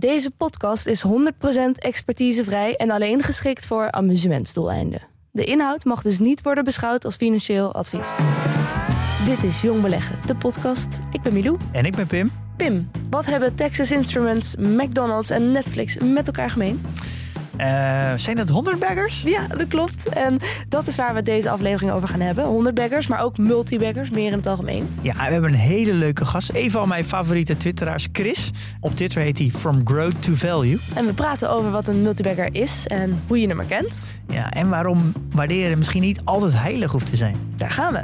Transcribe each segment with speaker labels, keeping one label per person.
Speaker 1: Deze podcast is 100% expertisevrij en alleen geschikt voor amusementsdoeleinden. De inhoud mag dus niet worden beschouwd als financieel advies. Dit is Jong Beleggen, de podcast. Ik ben Milou.
Speaker 2: En ik ben Pim.
Speaker 1: Pim, wat hebben Texas Instruments, McDonald's en Netflix met elkaar gemeen?
Speaker 2: Eh, zijn dat honderdbaggers?
Speaker 1: Ja, dat klopt. En dat is waar we deze aflevering over gaan hebben. 100 baggers, maar ook multibaggers, meer in het algemeen.
Speaker 2: Ja, we hebben een hele leuke gast. Een van mijn favoriete twitteraars, Chris. Op Twitter heet hij From Growth to Value.
Speaker 1: En we praten over wat een multibagger is en hoe je hem herkent.
Speaker 2: Ja, en waarom waarderen misschien niet altijd heilig hoeft te zijn.
Speaker 1: Daar gaan we.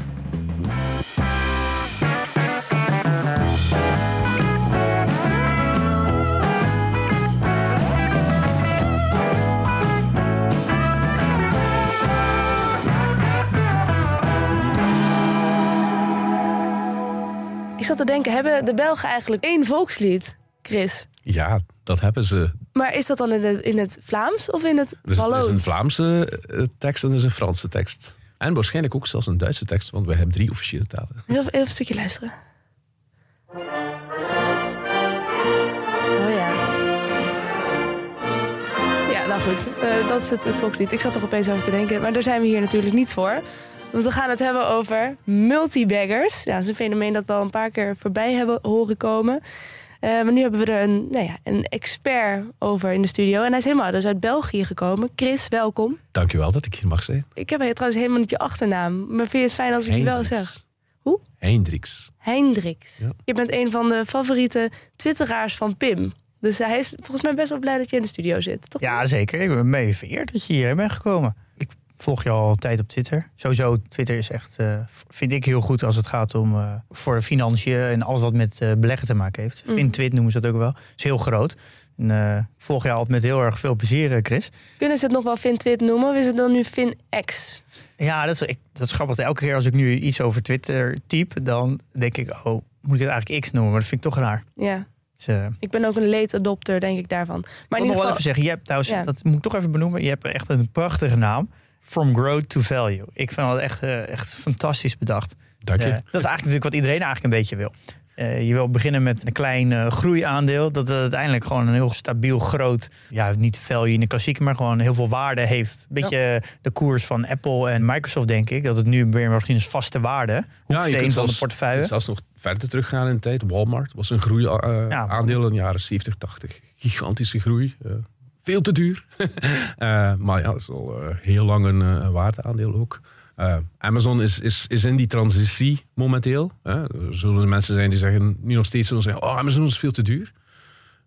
Speaker 1: Zat te denken, hebben de Belgen eigenlijk één volkslied, Chris?
Speaker 3: Ja, dat hebben ze.
Speaker 1: Maar is dat dan in het, in het Vlaams of in het
Speaker 3: Dus er
Speaker 1: Walloons?
Speaker 3: is een Vlaamse eh, tekst en er is een Franse tekst. En waarschijnlijk ook zelfs een Duitse tekst, want we hebben drie officiële talen.
Speaker 1: Heel even een stukje luisteren. Oh ja. Ja, nou goed. Eh, dat is het, het volkslied. Ik zat er opeens over te denken. Maar daar zijn we hier natuurlijk niet voor. Want we gaan het hebben over multibaggers. Ja, dat is een fenomeen dat we al een paar keer voorbij hebben horen komen. Eh, maar nu hebben we er een, nou ja, een expert over in de studio. En hij is helemaal dus uit België gekomen. Chris, welkom.
Speaker 3: Dankjewel dat ik hier mag zijn.
Speaker 1: Ik heb trouwens helemaal niet je achternaam. Maar vind je het fijn als ik je wel zeg? Hoe?
Speaker 3: Hendricks.
Speaker 1: Hendricks.
Speaker 3: Ja.
Speaker 1: Je bent een van de favoriete twitteraars van Pim. Dus hij is volgens mij best wel blij dat je in de studio zit. Toch?
Speaker 2: Ja, zeker. Ik ben mee vereerd dat je hier bent gekomen. Volg je al tijd op Twitter. Sowieso, Twitter is echt, eh, vind ik heel goed als het gaat om eh, voor financiën en alles wat met eh, beleggen te maken heeft.
Speaker 1: Mhm.
Speaker 2: Fintwit noemen ze dat ook wel. is heel groot. En, volg je altijd met heel erg veel plezier, Chris.
Speaker 1: Kunnen ze het nog wel FinTwit noemen? Of is het dan nu FinX?
Speaker 2: Ja, dat is, ik, dat is grappig. Elke keer als ik nu iets over Twitter type, dan denk ik, oh, moet ik het eigenlijk X noemen? Maar dat vind ik toch raar.
Speaker 1: Ja,
Speaker 2: Dus,
Speaker 1: ik ben ook een late adopter, denk ik, daarvan. Maar
Speaker 2: ik wil nog
Speaker 1: ieder
Speaker 2: wel
Speaker 1: geval,
Speaker 2: even zeggen, je hebt trouwens,
Speaker 1: Ja.
Speaker 2: dat moet ik toch even benoemen, je hebt echt een prachtige naam. From Growth to Value. Ik vind dat echt, eh, echt fantastisch bedacht.
Speaker 3: Dank je.
Speaker 2: Eh, dat is eigenlijk natuurlijk wat iedereen eigenlijk een beetje wil. Eh, je wil beginnen met een klein eh, groeiaandeel. Dat het uiteindelijk gewoon een heel stabiel groot, ja, niet value in de klassieke, maar gewoon heel veel waarde heeft. Een beetje de koers van Apple en Microsoft, denk ik. Dat het nu weer misschien een vaste waarde. Hoeksteen van de portefeuille.
Speaker 3: zelfs nog verder teruggaan in de tijd. Walmart was een groei eh,
Speaker 2: Ja.
Speaker 3: aandeel in de jaren 70, 80. Gigantische groei. Veel te duur. Eh, maar ja, dat is al eh, heel lang een, eh, waardeaandeel ook. Amazon is, is, is in die transitie momenteel. Hè. Er zullen mensen zijn die zeggen, nu nog steeds zullen zeggen, oh, Amazon is veel te duur.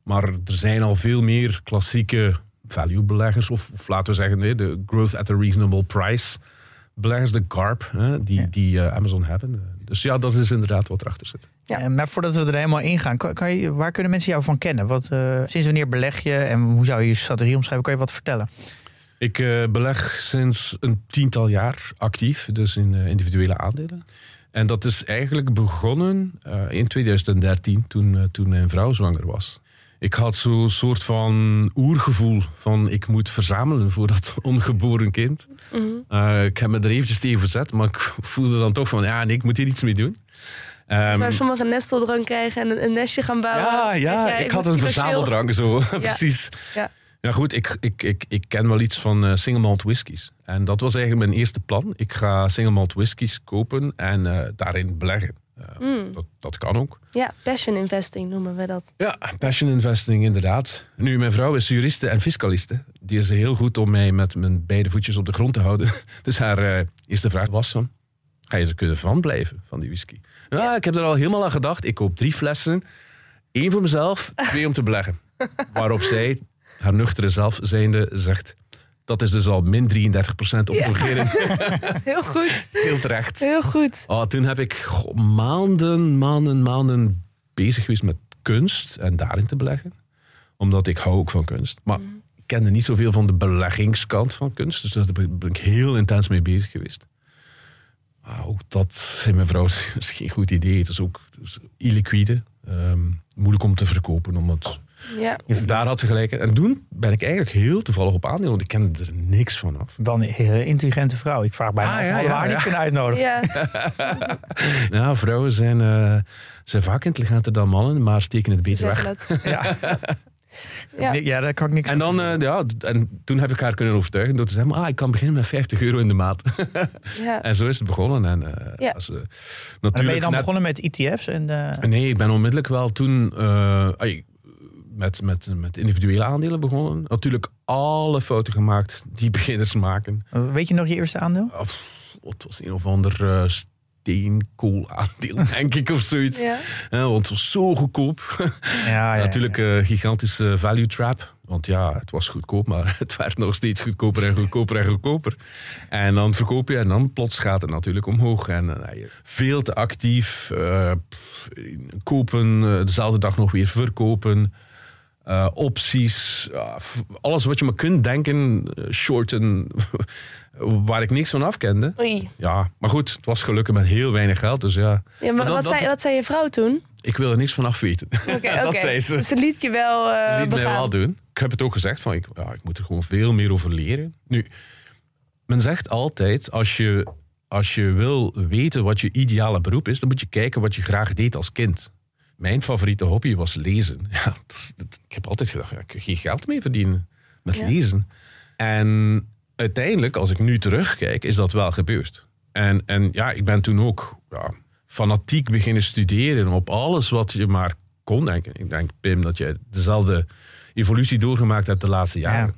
Speaker 3: Maar er zijn al veel meer klassieke value beleggers, of, of laten we zeggen, de growth at a reasonable price beleggers, de GARP, hè, die,
Speaker 2: Ja.
Speaker 3: die eh, Amazon hebben. Dus ja, dat is inderdaad wat erachter zit.
Speaker 1: Ja.
Speaker 2: Eh, maar voordat we er helemaal in gaan, kan, kan je, waar kunnen mensen jou van kennen? Wat, eh, sinds wanneer beleg je en hoe zou je je strategie omschrijven? Kan je wat vertellen?
Speaker 3: Ik beleg sinds een tiental jaar actief, dus in individuele aandelen. En dat is eigenlijk begonnen in 2013, toen, toen mijn vrouw zwanger was. Ik had zo'n soort van oergevoel van ik moet verzamelen voor dat ongeboren kind.
Speaker 1: Mhm.
Speaker 3: Eh, ik heb me er eventjes tegen verzet, maar ik voelde dan toch van ja, nee, ik moet hier iets mee doen. Ehm,
Speaker 1: Waar sommigen een nesteldrank krijgen en een, nestje gaan bouwen.
Speaker 3: ja, ja,
Speaker 1: jij
Speaker 3: ik had een verzameldrang zo, precies.
Speaker 1: Ja.
Speaker 3: Ja goed, ik, ik, ik, ik ken wel iets van eh, single malt whiskies. En dat was eigenlijk mijn eerste plan. Ik ga single malt whiskies kopen en eh, daarin beleggen. Eh,
Speaker 1: Mm.
Speaker 3: dat, dat kan ook.
Speaker 1: Ja, passion investing noemen we dat.
Speaker 3: Ja, passion investing inderdaad. Nu, mijn vrouw is juriste en fiscaliste. Die is heel goed om mij met mijn beide voetjes op de grond te houden. Dus haar eh, eerste vraag was van... Ga je er kunnen van blijven, van die whisky? Ja, ik heb er al helemaal aan gedacht. Ik koop drie flessen. Eén voor mezelf, twee om te beleggen. Waarop zij, haar nuchtere zelf zijnde, zegt... Dat is dus al min 33% opgegeren.
Speaker 1: Heel goed,
Speaker 3: Heel terecht.
Speaker 1: heel goed.
Speaker 3: Oh, toen heb ik goh, maanden, maanden, maanden bezig geweest met kunst en daarin te beleggen. Omdat ik hou ook van kunst. Maar kende niet zoveel van de beleggingskant van kunst. Dus daar ben ik heel intens mee bezig geweest. Maar ook dat, zei mijn vrouw, is geen goed idee. Het is ook het is illiquide. ehm, moeilijk om te verkopen. Omdat,
Speaker 1: Ja.
Speaker 3: daar had ze gelijk. in. En toen ben ik eigenlijk heel toevallig op aandeel, want ik kende er niks van af.
Speaker 2: Wel een hele intelligente vrouw. Ik vraag bijna
Speaker 3: Ah,
Speaker 2: of
Speaker 3: ja, ja,
Speaker 2: haar
Speaker 3: ja.
Speaker 2: niet kunnen uitnodigen.
Speaker 1: ja.
Speaker 3: Ja, vrouwen zijn, eh, zijn vaak intelligenter dan mannen, maar steken het beter weg.
Speaker 2: Ja.
Speaker 1: Ja.
Speaker 2: Nee, ja, daar kan ik niks
Speaker 3: En
Speaker 2: aan
Speaker 3: dan, eh, ja, en toen heb ik haar kunnen overtuigen door te zeggen, ah, ik kan beginnen met 50 euro in de maand.
Speaker 1: Ja.
Speaker 3: en zo is het begonnen. En, eh,
Speaker 1: Ja.
Speaker 3: als, eh,
Speaker 2: dan ben je
Speaker 3: natuurlijk
Speaker 2: dan
Speaker 3: net-
Speaker 2: begonnen met ETF's en eh,
Speaker 3: Nee, ik ben onmiddellijk wel toen eh, met, met, met individuele aandelen begonnen. Natuurlijk alle fouten gemaakt die beginners maken.
Speaker 2: weet je nog je eerste aandeel?
Speaker 3: Of, het was een of ander eh steenkoolaandeel, denk ik, of zoiets.
Speaker 1: Ja.
Speaker 3: Want het was zo goedkoop.
Speaker 2: Ja, ja,
Speaker 3: Natuurlijk een gigantische value trap. Want ja, het was goedkoop, maar het werd nog steeds goedkoper en goedkoper en goedkoper. En dan verkoop je en dan plots gaat het natuurlijk omhoog. En eh, je- veel te actief. eh, kopen, eh, dezelfde dag nog weer verkopen. Eh, opties. f- alles wat je maar kunt denken. eh, shorten. waar ik niks van afkende.
Speaker 1: Oei.
Speaker 3: Ja, maar goed, het was gelukkig met heel weinig geld. Dus ja,
Speaker 1: Ja, maar
Speaker 3: Maar dat-
Speaker 1: wat,
Speaker 3: dat-
Speaker 1: zei, wat zei je vrouw toen?
Speaker 3: ik wil er niks van af weten.
Speaker 1: Oké,
Speaker 3: dat zei ze.
Speaker 1: Dus ze liet je wel eh
Speaker 3: Ze liet mij wel doen. Ik heb het ook gezegd, van, ik, ja, ik moet er gewoon veel meer over leren. Nu, men zegt altijd, als je, als je wil weten wat je ideale beroep is, dan moet je kijken wat je graag deed als kind. Mijn favoriete hobby was lezen. Ja, dat is- dat- ik heb altijd gedacht, ja, ik kan geen geld mee verdienen met
Speaker 1: Ja.
Speaker 3: lezen. En uiteindelijk, als ik nu terugkijk, is dat wel gebeurd. En, en ja, ik ben toen ook ja, fanatiek beginnen studeren op alles wat je maar kon denken. Ik denk, Pim, dat je dezelfde evolutie doorgemaakt hebt de laatste jaren.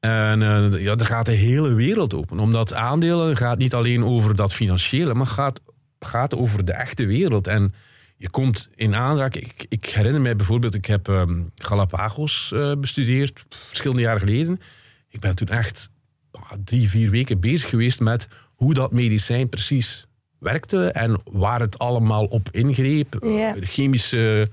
Speaker 3: En eh, ja, er gaat de hele wereld open. Omdat aandelen gaat niet alleen over dat financiële, maar gaat, gaat over de echte wereld. En je komt in aanraking. Ik, ik herinner mij bijvoorbeeld, ik heb ehm, Galapagos eh, bestudeerd, verschillende jaren geleden. Ik ben toen echt ah, drie, vier weken bezig geweest met hoe dat medicijn precies werkte en waar het allemaal op ingreep.
Speaker 1: Ja.
Speaker 3: De chemische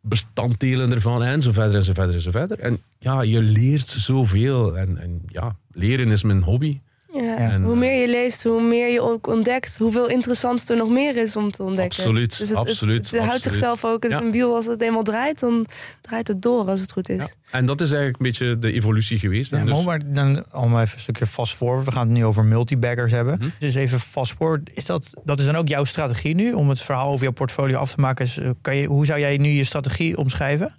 Speaker 3: bestanddelen ervan en zo verder en zo verder en zo verder. En ja, je leert zoveel. En, en ja, leren is mijn hobby.
Speaker 1: Ja.
Speaker 3: En,
Speaker 1: hoe
Speaker 3: eh,
Speaker 1: meer je leest, hoe meer je ook ontdekt, hoeveel interessants er nog meer is om te ontdekken.
Speaker 3: Absoluut,
Speaker 1: Dus het, het-
Speaker 3: absoluut,
Speaker 1: Het, houdt zichzelf ook, het is
Speaker 3: Ja.
Speaker 1: een wiel, als het eenmaal draait, dan draait het door als het goed is.
Speaker 3: Ja. En dat is eigenlijk een beetje de evolutie geweest.
Speaker 2: Ja,
Speaker 3: En dus-
Speaker 2: maar dan om even een stukje fast forward. We gaan het nu over multibaggers hebben.
Speaker 3: Mhm.
Speaker 2: Dus even fast forward. Is dat, dat is dan ook jouw strategie nu om het verhaal over jouw portfolio af te maken? Is, eh, kan je, hoe zou jij nu je strategie omschrijven?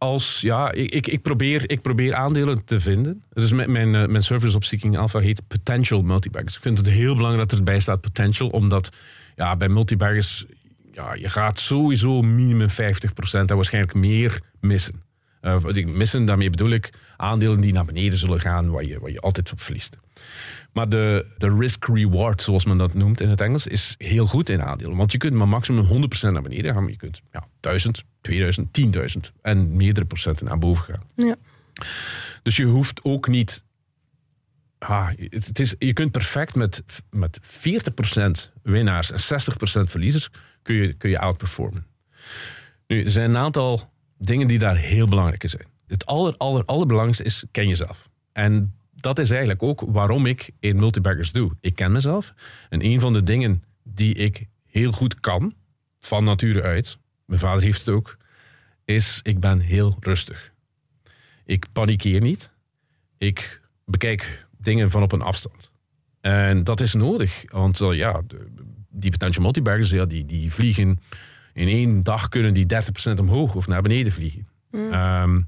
Speaker 3: Als ja, ik, ik, probeer, ik probeer aandelen te vinden. Dus mijn, mijn, eh, mijn service op Seeking Alpha heet Potential Multibaggers. Ik vind het heel belangrijk dat erbij staat potential, omdat ja, bij multibaggers ja, je gaat sowieso minimum 50% en waarschijnlijk meer missen. Eh, wat ik missen, daarmee bedoel ik aandelen die naar beneden zullen gaan, waar je, waar je altijd op verliest. Maar de, de risk-reward, zoals men dat noemt in het Engels, is heel goed in aandelen. Want je kunt maar maximum 100% naar beneden gaan. Maar je kunt ja, 1000, 2000, 10.000 en meerdere procenten naar boven gaan.
Speaker 1: Ja.
Speaker 3: Dus je hoeft ook niet... Ah, het het is, je kunt perfect met, met 40% winnaars en 60% verliezers kun je, kun je outperformen. Nu, er zijn een aantal dingen die daar heel belangrijk in zijn. Het aller, aller, allerbelangrijkste is, ken jezelf. En dat is eigenlijk ook waarom ik in multibaggers doe. Ik ken mezelf. En een van de dingen die ik heel goed kan, van nature uit, mijn vader heeft het ook, is ik ben heel rustig. Ik panikeer niet. Ik bekijk dingen van op een afstand. En dat is nodig. Want eh, ja, die potential multibaggers, ja, die, die vliegen in één dag kunnen die 30% omhoog of naar beneden vliegen. Ehm,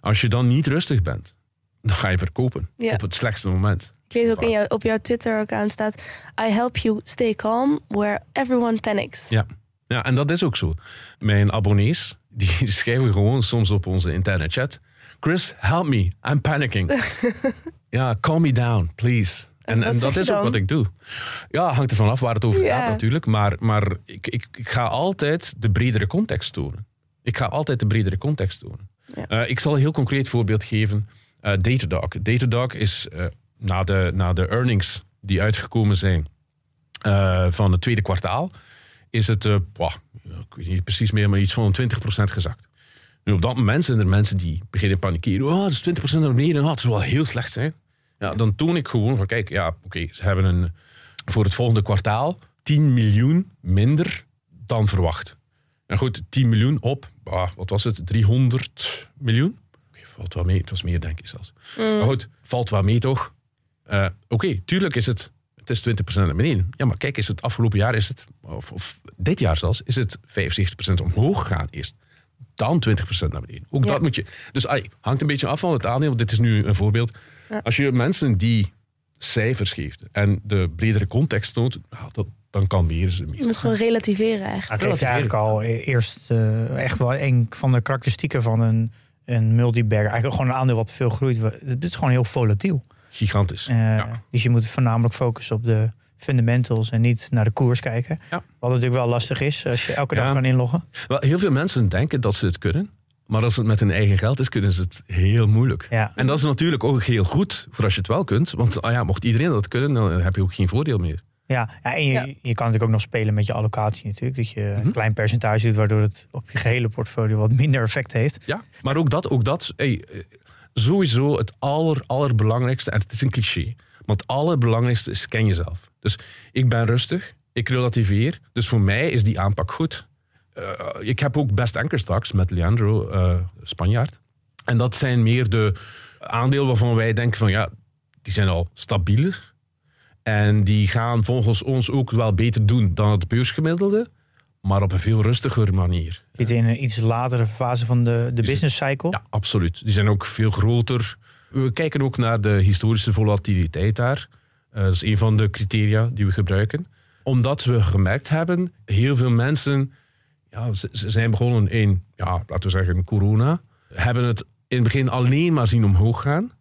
Speaker 3: als je dan niet rustig bent, dan ga je verkopen
Speaker 1: Ja.
Speaker 3: op het slechtste moment.
Speaker 1: Ik lees ook in jou, op jouw Twitter-account staat... I help you stay calm where everyone panics.
Speaker 3: Ja. ja, en dat is ook zo. Mijn abonnees, die schrijven gewoon soms op onze interne chat... Chris, help me, I'm panicking. ja, calm me down, please. En, en dat is ook wat ik doe. Ja, hangt ervan af waar het over gaat natuurlijk. Maar, maar ik, ik, ik ga altijd de bredere context tonen. Ik ga altijd de bredere context tonen.
Speaker 1: Ja.
Speaker 3: Eh, ik zal een heel concreet voorbeeld geven. Eh Datadog. Datadog is eh, na, de, na de earnings die uitgekomen zijn eh, van het tweede kwartaal... is het, ik weet niet precies meer, maar iets van 20% gezakt. Nu, op dat moment zijn er mensen die beginnen panikeren. Oh, dat is 20% naar beneden. Oh, het zal wel heel slecht zijn. Ja, dan toon ik gewoon van, kijk, ja, oké, ze hebben een, voor het volgende kwartaal 10 miljoen minder dan verwacht. En goed, 10 miljoen op, wat was het, 300 miljoen? Valt wel mee, het was meer denk ik zelfs. Maar goed, valt wel mee toch? Eh, oké, tuurlijk is het, het is 20% naar beneden. Ja, maar kijk, is het afgelopen jaar, is het, of, of dit jaar zelfs, is het 75% omhoog gegaan eerst. Dan 20% naar beneden. Ook
Speaker 1: Ja.
Speaker 3: dat moet je. Dus hangt een beetje af van het aandeel. Dit is nu een voorbeeld. Als je mensen die cijfers geeft en de bredere context toont, nou, dat, dan kan meer ze
Speaker 1: Je
Speaker 3: meer.
Speaker 1: moet gewoon relativeren eigenlijk.
Speaker 2: Het heeft eigenlijk al e- eerst eh, echt wel een van de karakteristieken van een, een multibagger. Eigenlijk gewoon een aandeel wat veel groeit. Het is gewoon heel volatiel.
Speaker 3: Gigantisch.
Speaker 2: Eh,
Speaker 3: Ja.
Speaker 2: Dus je moet voornamelijk focussen op de fundamentals en niet naar de koers kijken.
Speaker 3: Ja.
Speaker 2: Wat natuurlijk wel lastig is als je elke dag
Speaker 3: Ja.
Speaker 2: kan inloggen.
Speaker 3: Wel, heel veel mensen denken dat ze het kunnen. Maar als het met hun eigen geld is, kunnen ze het heel moeilijk.
Speaker 2: Ja.
Speaker 3: En dat is natuurlijk ook heel goed voor als je het wel kunt. Want ah ja, mocht iedereen dat kunnen, dan heb je ook geen voordeel meer.
Speaker 2: Ja, ja, en je,
Speaker 1: Ja.
Speaker 2: je kan natuurlijk ook nog spelen met je allocatie natuurlijk. Dat je
Speaker 3: Mhm.
Speaker 2: een klein percentage doet, waardoor het op je gehele portfolio wat minder effect heeft.
Speaker 3: Ja, maar ook dat, ook dat hey, sowieso het aller, allerbelangrijkste, en het is een cliché, maar het allerbelangrijkste is ken jezelf. Dus ik ben rustig, ik relativeer, dus voor mij is die aanpak goed. Eh, ik heb ook best anker straks met Leandro, eh, Spanjaard. En dat zijn meer de aandelen waarvan wij denken van ja, die zijn al stabieler. En die gaan volgens ons ook wel beter doen dan het beursgemiddelde, maar op een veel rustiger manier.
Speaker 2: Zit in een iets latere fase van de, de business cycle.
Speaker 3: Ja, absoluut. Die zijn ook veel groter. We kijken ook naar de historische volatiliteit daar. Eh, dat is een van de criteria die we gebruiken. Omdat we gemerkt hebben, heel veel mensen ja, ze, ze zijn begonnen in, ja, laten we zeggen, corona. Hebben het in het begin alleen maar zien omhoog gaan.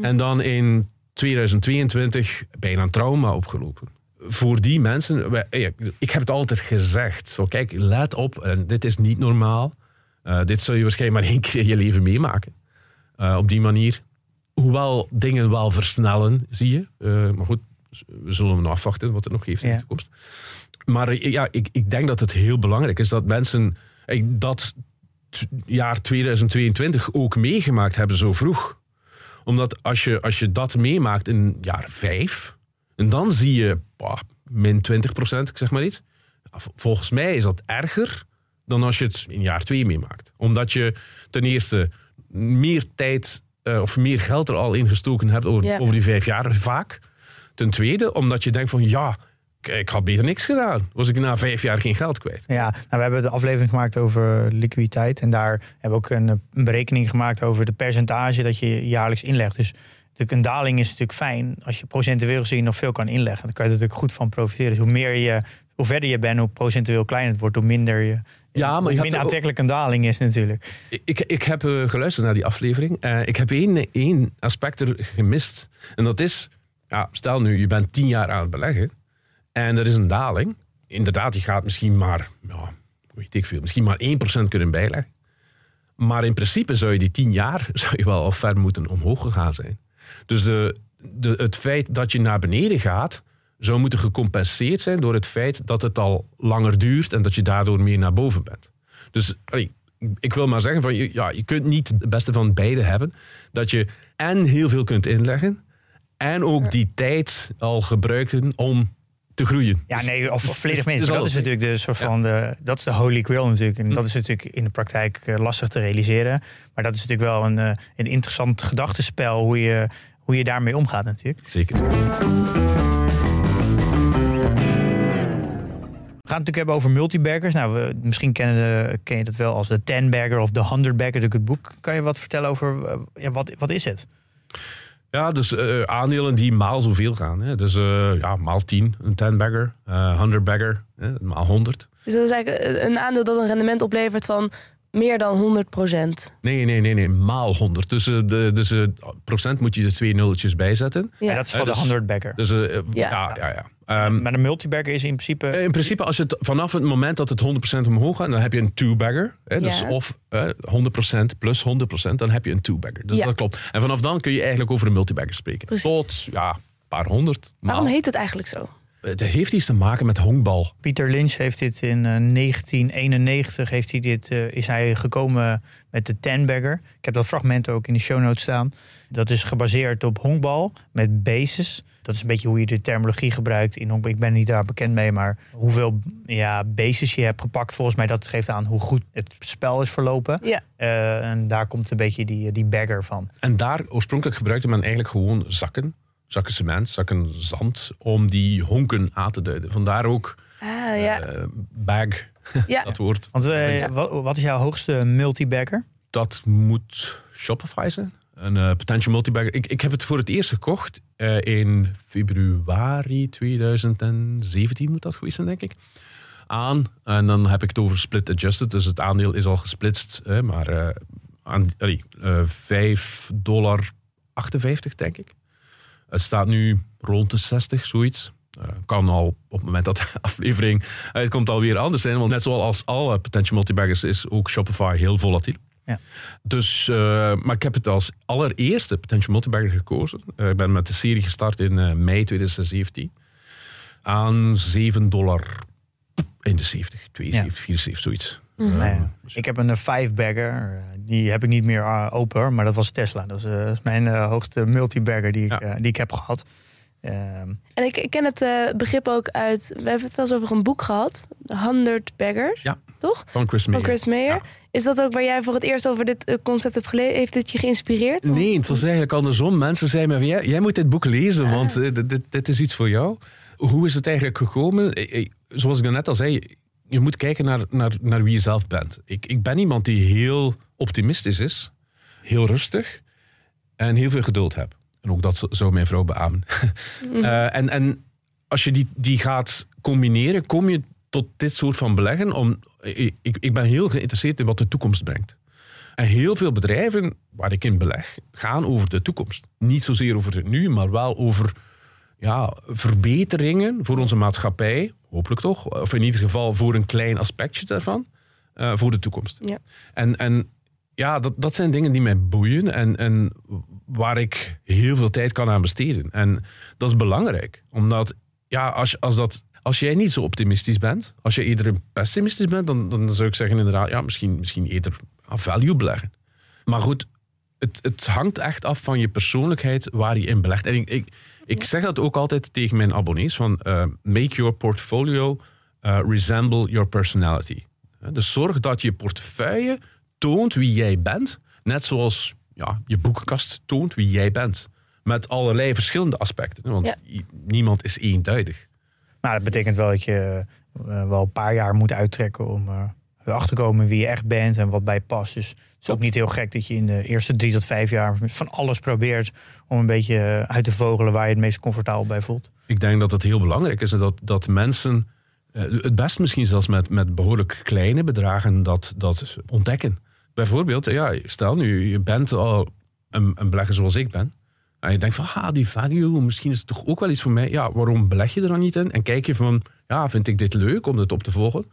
Speaker 3: En dan in 2022 bijna een trauma opgelopen. Voor die mensen, wij- eh, ik heb het altijd gezegd. Van, kijk, let op, en dit is niet normaal. Eh, dit zul je waarschijnlijk maar één keer in je leven meemaken. Eh, op die manier. Hoewel dingen wel versnellen, zie je. Eh, maar goed, we zullen nog afwachten wat het nog geeft in
Speaker 2: Ja.
Speaker 3: de toekomst. Maar eh, ja, ik, ik denk dat het heel belangrijk is dat mensen eh, dat jaar 2022 ook meegemaakt hebben zo vroeg. Omdat als je, als je dat meemaakt in jaar 5, en dan zie je bah, min 20 procent, ik zeg maar iets. Vol- Volgens mij is dat erger dan als je het in jaar 2 meemaakt. Omdat je ten eerste meer tijd eh, of meer geld er al in gestoken hebt over, over die vijf jaar, vaak. Ten tweede, omdat je denkt van ja, ik, had beter niks gedaan. Was ik na vijf jaar geen geld kwijt.
Speaker 2: Ja, nou, we hebben de aflevering gemaakt over liquiditeit. En daar hebben we ook een, een berekening gemaakt over de percentage dat je jaarlijks inlegt. Dus natuurlijk een daling is natuurlijk fijn als je procentueel gezien nog veel kan inleggen. Dan kan je er natuurlijk goed van profiteren. Dus hoe meer je, hoe verder je bent, hoe procentueel kleiner het wordt, hoe minder je.
Speaker 3: Ja, maar je
Speaker 2: minder aantrekkelijk een daling is natuurlijk.
Speaker 3: Ik, ik heb eh, geluisterd naar die aflevering. Eh, ik heb één, één aspect er gemist. En dat is, ja, stel nu, je bent tien jaar aan het beleggen. En er is een daling. Inderdaad, je gaat misschien maar, ja, weet ik veel, misschien maar 1% kunnen bijleggen. Maar in principe zou je die tien jaar zou je wel al ver moeten omhoog gegaan zijn. Dus de, de, het feit dat je naar beneden gaat, zou moeten gecompenseerd zijn door het feit dat het al langer duurt en dat je daardoor meer naar boven bent. Dus allee, ik wil maar zeggen, van, je- ja, je kunt niet het beste van beide hebben. Dat je en heel veel kunt inleggen en ook die tijd al gebruiken om te groeien.
Speaker 2: Ja,
Speaker 3: Dus-
Speaker 2: nee, of
Speaker 3: dus-
Speaker 2: volledig mee. Dat is natuurlijk de soort van de, dat is de holy grail natuurlijk. En
Speaker 3: Hm.
Speaker 2: dat is natuurlijk in de praktijk eh, lastig te realiseren. Maar dat is natuurlijk wel een, eh, een interessant gedachtenspel hoe je, hoe je daarmee omgaat natuurlijk.
Speaker 3: Zeker.
Speaker 2: We gaan het natuurlijk hebben over multibaggers. Nou, we, misschien kennen de, ken je dat wel als de 10-bagger of de 100-bagger, natuurlijk het boek. Kan je wat vertellen over eh, ja, wat, wat is het?
Speaker 3: Ja, dus eh, aandelen die maal zoveel gaan. Hè. Dus eh, ja, maal 10, een 10-bagger, eh 100-bagger, maal 100.
Speaker 1: Dus dat is eigenlijk een aandeel dat een rendement oplevert van meer dan 100 procent.
Speaker 3: Nee, nee, nee, nee, maal 100. Dus, eh, de, dus eh, procent moet je er twee nulletjes bij zetten.
Speaker 2: Ja, dat is voor
Speaker 3: Eh, dus-
Speaker 2: de 100-bagger.
Speaker 3: Dus eh, ja,
Speaker 1: Ja.
Speaker 3: ja, ja. Ehm,
Speaker 2: maar de multibagger is in principe...
Speaker 3: In principe, als het vanaf het moment dat het 100% omhoog gaat, dan heb je een two-bagger. Hè, dus
Speaker 1: Ja.
Speaker 3: of eh 100% plus 100%, dan heb je een two-bagger. Dus
Speaker 1: Ja.
Speaker 3: dat klopt. En vanaf dan kun je eigenlijk over een multibagger spreken.
Speaker 1: Precies.
Speaker 3: Tot, ja, een paar honderd.
Speaker 1: Waarom
Speaker 3: maal.
Speaker 1: heet het eigenlijk zo?
Speaker 3: Het heeft iets te maken met honkbal.
Speaker 2: Pieter Lynch heeft dit in eh, 1991 heeft hij dit, eh, is hij gekomen met de Ten-bagger. Ik heb dat fragment ook in de show notes staan. Dat is gebaseerd op honkbal met bases. Dat is een beetje hoe je de terminologie gebruikt in honkbal. Ik ben niet daar bekend mee, maar hoeveel ja, bases je hebt gepakt, volgens mij dat geeft aan hoe goed het spel is verlopen.
Speaker 1: Ja.
Speaker 2: Eh, en daar komt een beetje die, die bagger van.
Speaker 3: En daar oorspronkelijk gebruikte men eigenlijk gewoon zakken. Zakken cement, zakken zand, om die honken aan te duiden. Vandaar ook
Speaker 1: Ah, ja.
Speaker 3: eh, bag,
Speaker 1: ja.
Speaker 3: dat woord.
Speaker 2: Want eh,
Speaker 1: Ja.
Speaker 2: wat, is jouw hoogste multibagger?
Speaker 3: Dat moet Shopify zijn. Een eh, potential multibagger. Ik, ik heb het voor het eerst gekocht eh, in februari 2017 moet dat geweest zijn, denk ik. Aan. En dan heb ik het over split adjusted. Dus het aandeel is al gesplitst. Hè, maar eh, aan, allee, eh, 5 dollar 58, denk ik. Het staat nu rond de 60, zoiets. Eh, kan al op het moment dat de aflevering uitkomt alweer anders zijn. Want net zoals alle potential multibaggers is ook Shopify heel volatiel.
Speaker 2: Ja.
Speaker 3: Dus, eh, maar ik heb het als allereerste potential multibagger gekozen. Eh, ik ben met de serie gestart in mei 2017. Aan 7 dollar in de 70, 72, 74, zoiets. Eh,
Speaker 2: Nou ja, ik heb een 5-bagger. Die heb ik niet meer eh, open, maar dat was Tesla. Dat is, eh, mijn eh, hoogste multibagger die, ik,
Speaker 3: Ja.
Speaker 2: eh, die ik heb gehad. Ehm,
Speaker 1: En ik, ik ken het eh, begrip ook uit... We hebben het wel eens over een boek gehad. 100 Baggers.
Speaker 3: Ja.
Speaker 1: Toch?
Speaker 3: van Chris
Speaker 1: Van
Speaker 3: Mayer.
Speaker 1: Chris Mayer.
Speaker 3: Ja.
Speaker 1: Is dat ook waar jij voor het eerst over dit eh, concept hebt gelezen? Heeft het je geïnspireerd?
Speaker 3: Nee, het was eigenlijk andersom. Mensen zeiden me, jij, jij moet dit boek lezen,
Speaker 1: Ah.
Speaker 3: want eh, dit, dit, dit is iets voor jou. Hoe is het eigenlijk gekomen? Eh, eh, Zoals ik net al zei, je moet kijken naar, naar, naar wie je zelf bent. Ik, ik ben iemand die heel optimistisch is, heel rustig en heel veel geduld heb. En ook dat zou mijn vrouw beamen. Eh, en, en als je die, die gaat combineren, kom je tot dit soort van beleggen. Om, ik, ik ik ben heel geïnteresseerd in wat de toekomst brengt. En heel veel bedrijven waar ik in beleg, gaan over de toekomst. Niet zozeer over het nu, maar wel over ja, verbeteringen voor onze maatschappij. Hopelijk toch. Of in ieder geval voor een klein aspectje daarvan. eh, voor de toekomst.
Speaker 1: Ja.
Speaker 3: En, en ja, dat, dat zijn dingen die mij boeien en, en waar ik heel veel tijd kan aan besteden. En dat is belangrijk, omdat ja, als, als, dat, als jij niet zo optimistisch bent, als je eerder pessimistisch bent, dan, dan zou ik zeggen inderdaad, ja, misschien, misschien eerder aan value beleggen. Maar goed, het, het hangt echt af van je persoonlijkheid waar je in belegt. En ik, ik, ik zeg dat ook altijd tegen mijn abonnees, van eh, make your portfolio eh, resemble your personality. Dus zorg dat je portefeuille toont wie jij bent, net zoals ja, je boekenkast toont wie jij bent. Met allerlei verschillende aspecten, want
Speaker 1: Ja.
Speaker 3: niemand is eenduidig.
Speaker 2: nou, dat betekent wel dat je eh, wel een paar jaar moet uittrekken om eh, erachter te komen wie je echt bent en wat bij je past. Dus het is ook niet heel gek dat je in de eerste drie tot vijf jaar van alles probeert om een beetje eh, uit te vogelen waar je het meest comfortabel bij voelt.
Speaker 3: Ik denk dat het heel belangrijk is dat, dat mensen, eh, het best misschien zelfs met, met behoorlijk kleine bedragen, dat, dat ontdekken. Bijvoorbeeld, ja, stel nu, je bent al een, een belegger zoals ik ben. En je denkt van, ah, die value, misschien is het toch ook wel iets voor mij. Ja, waarom beleg je er dan niet in? En kijk je van, ja, vind ik dit leuk om dit op te volgen?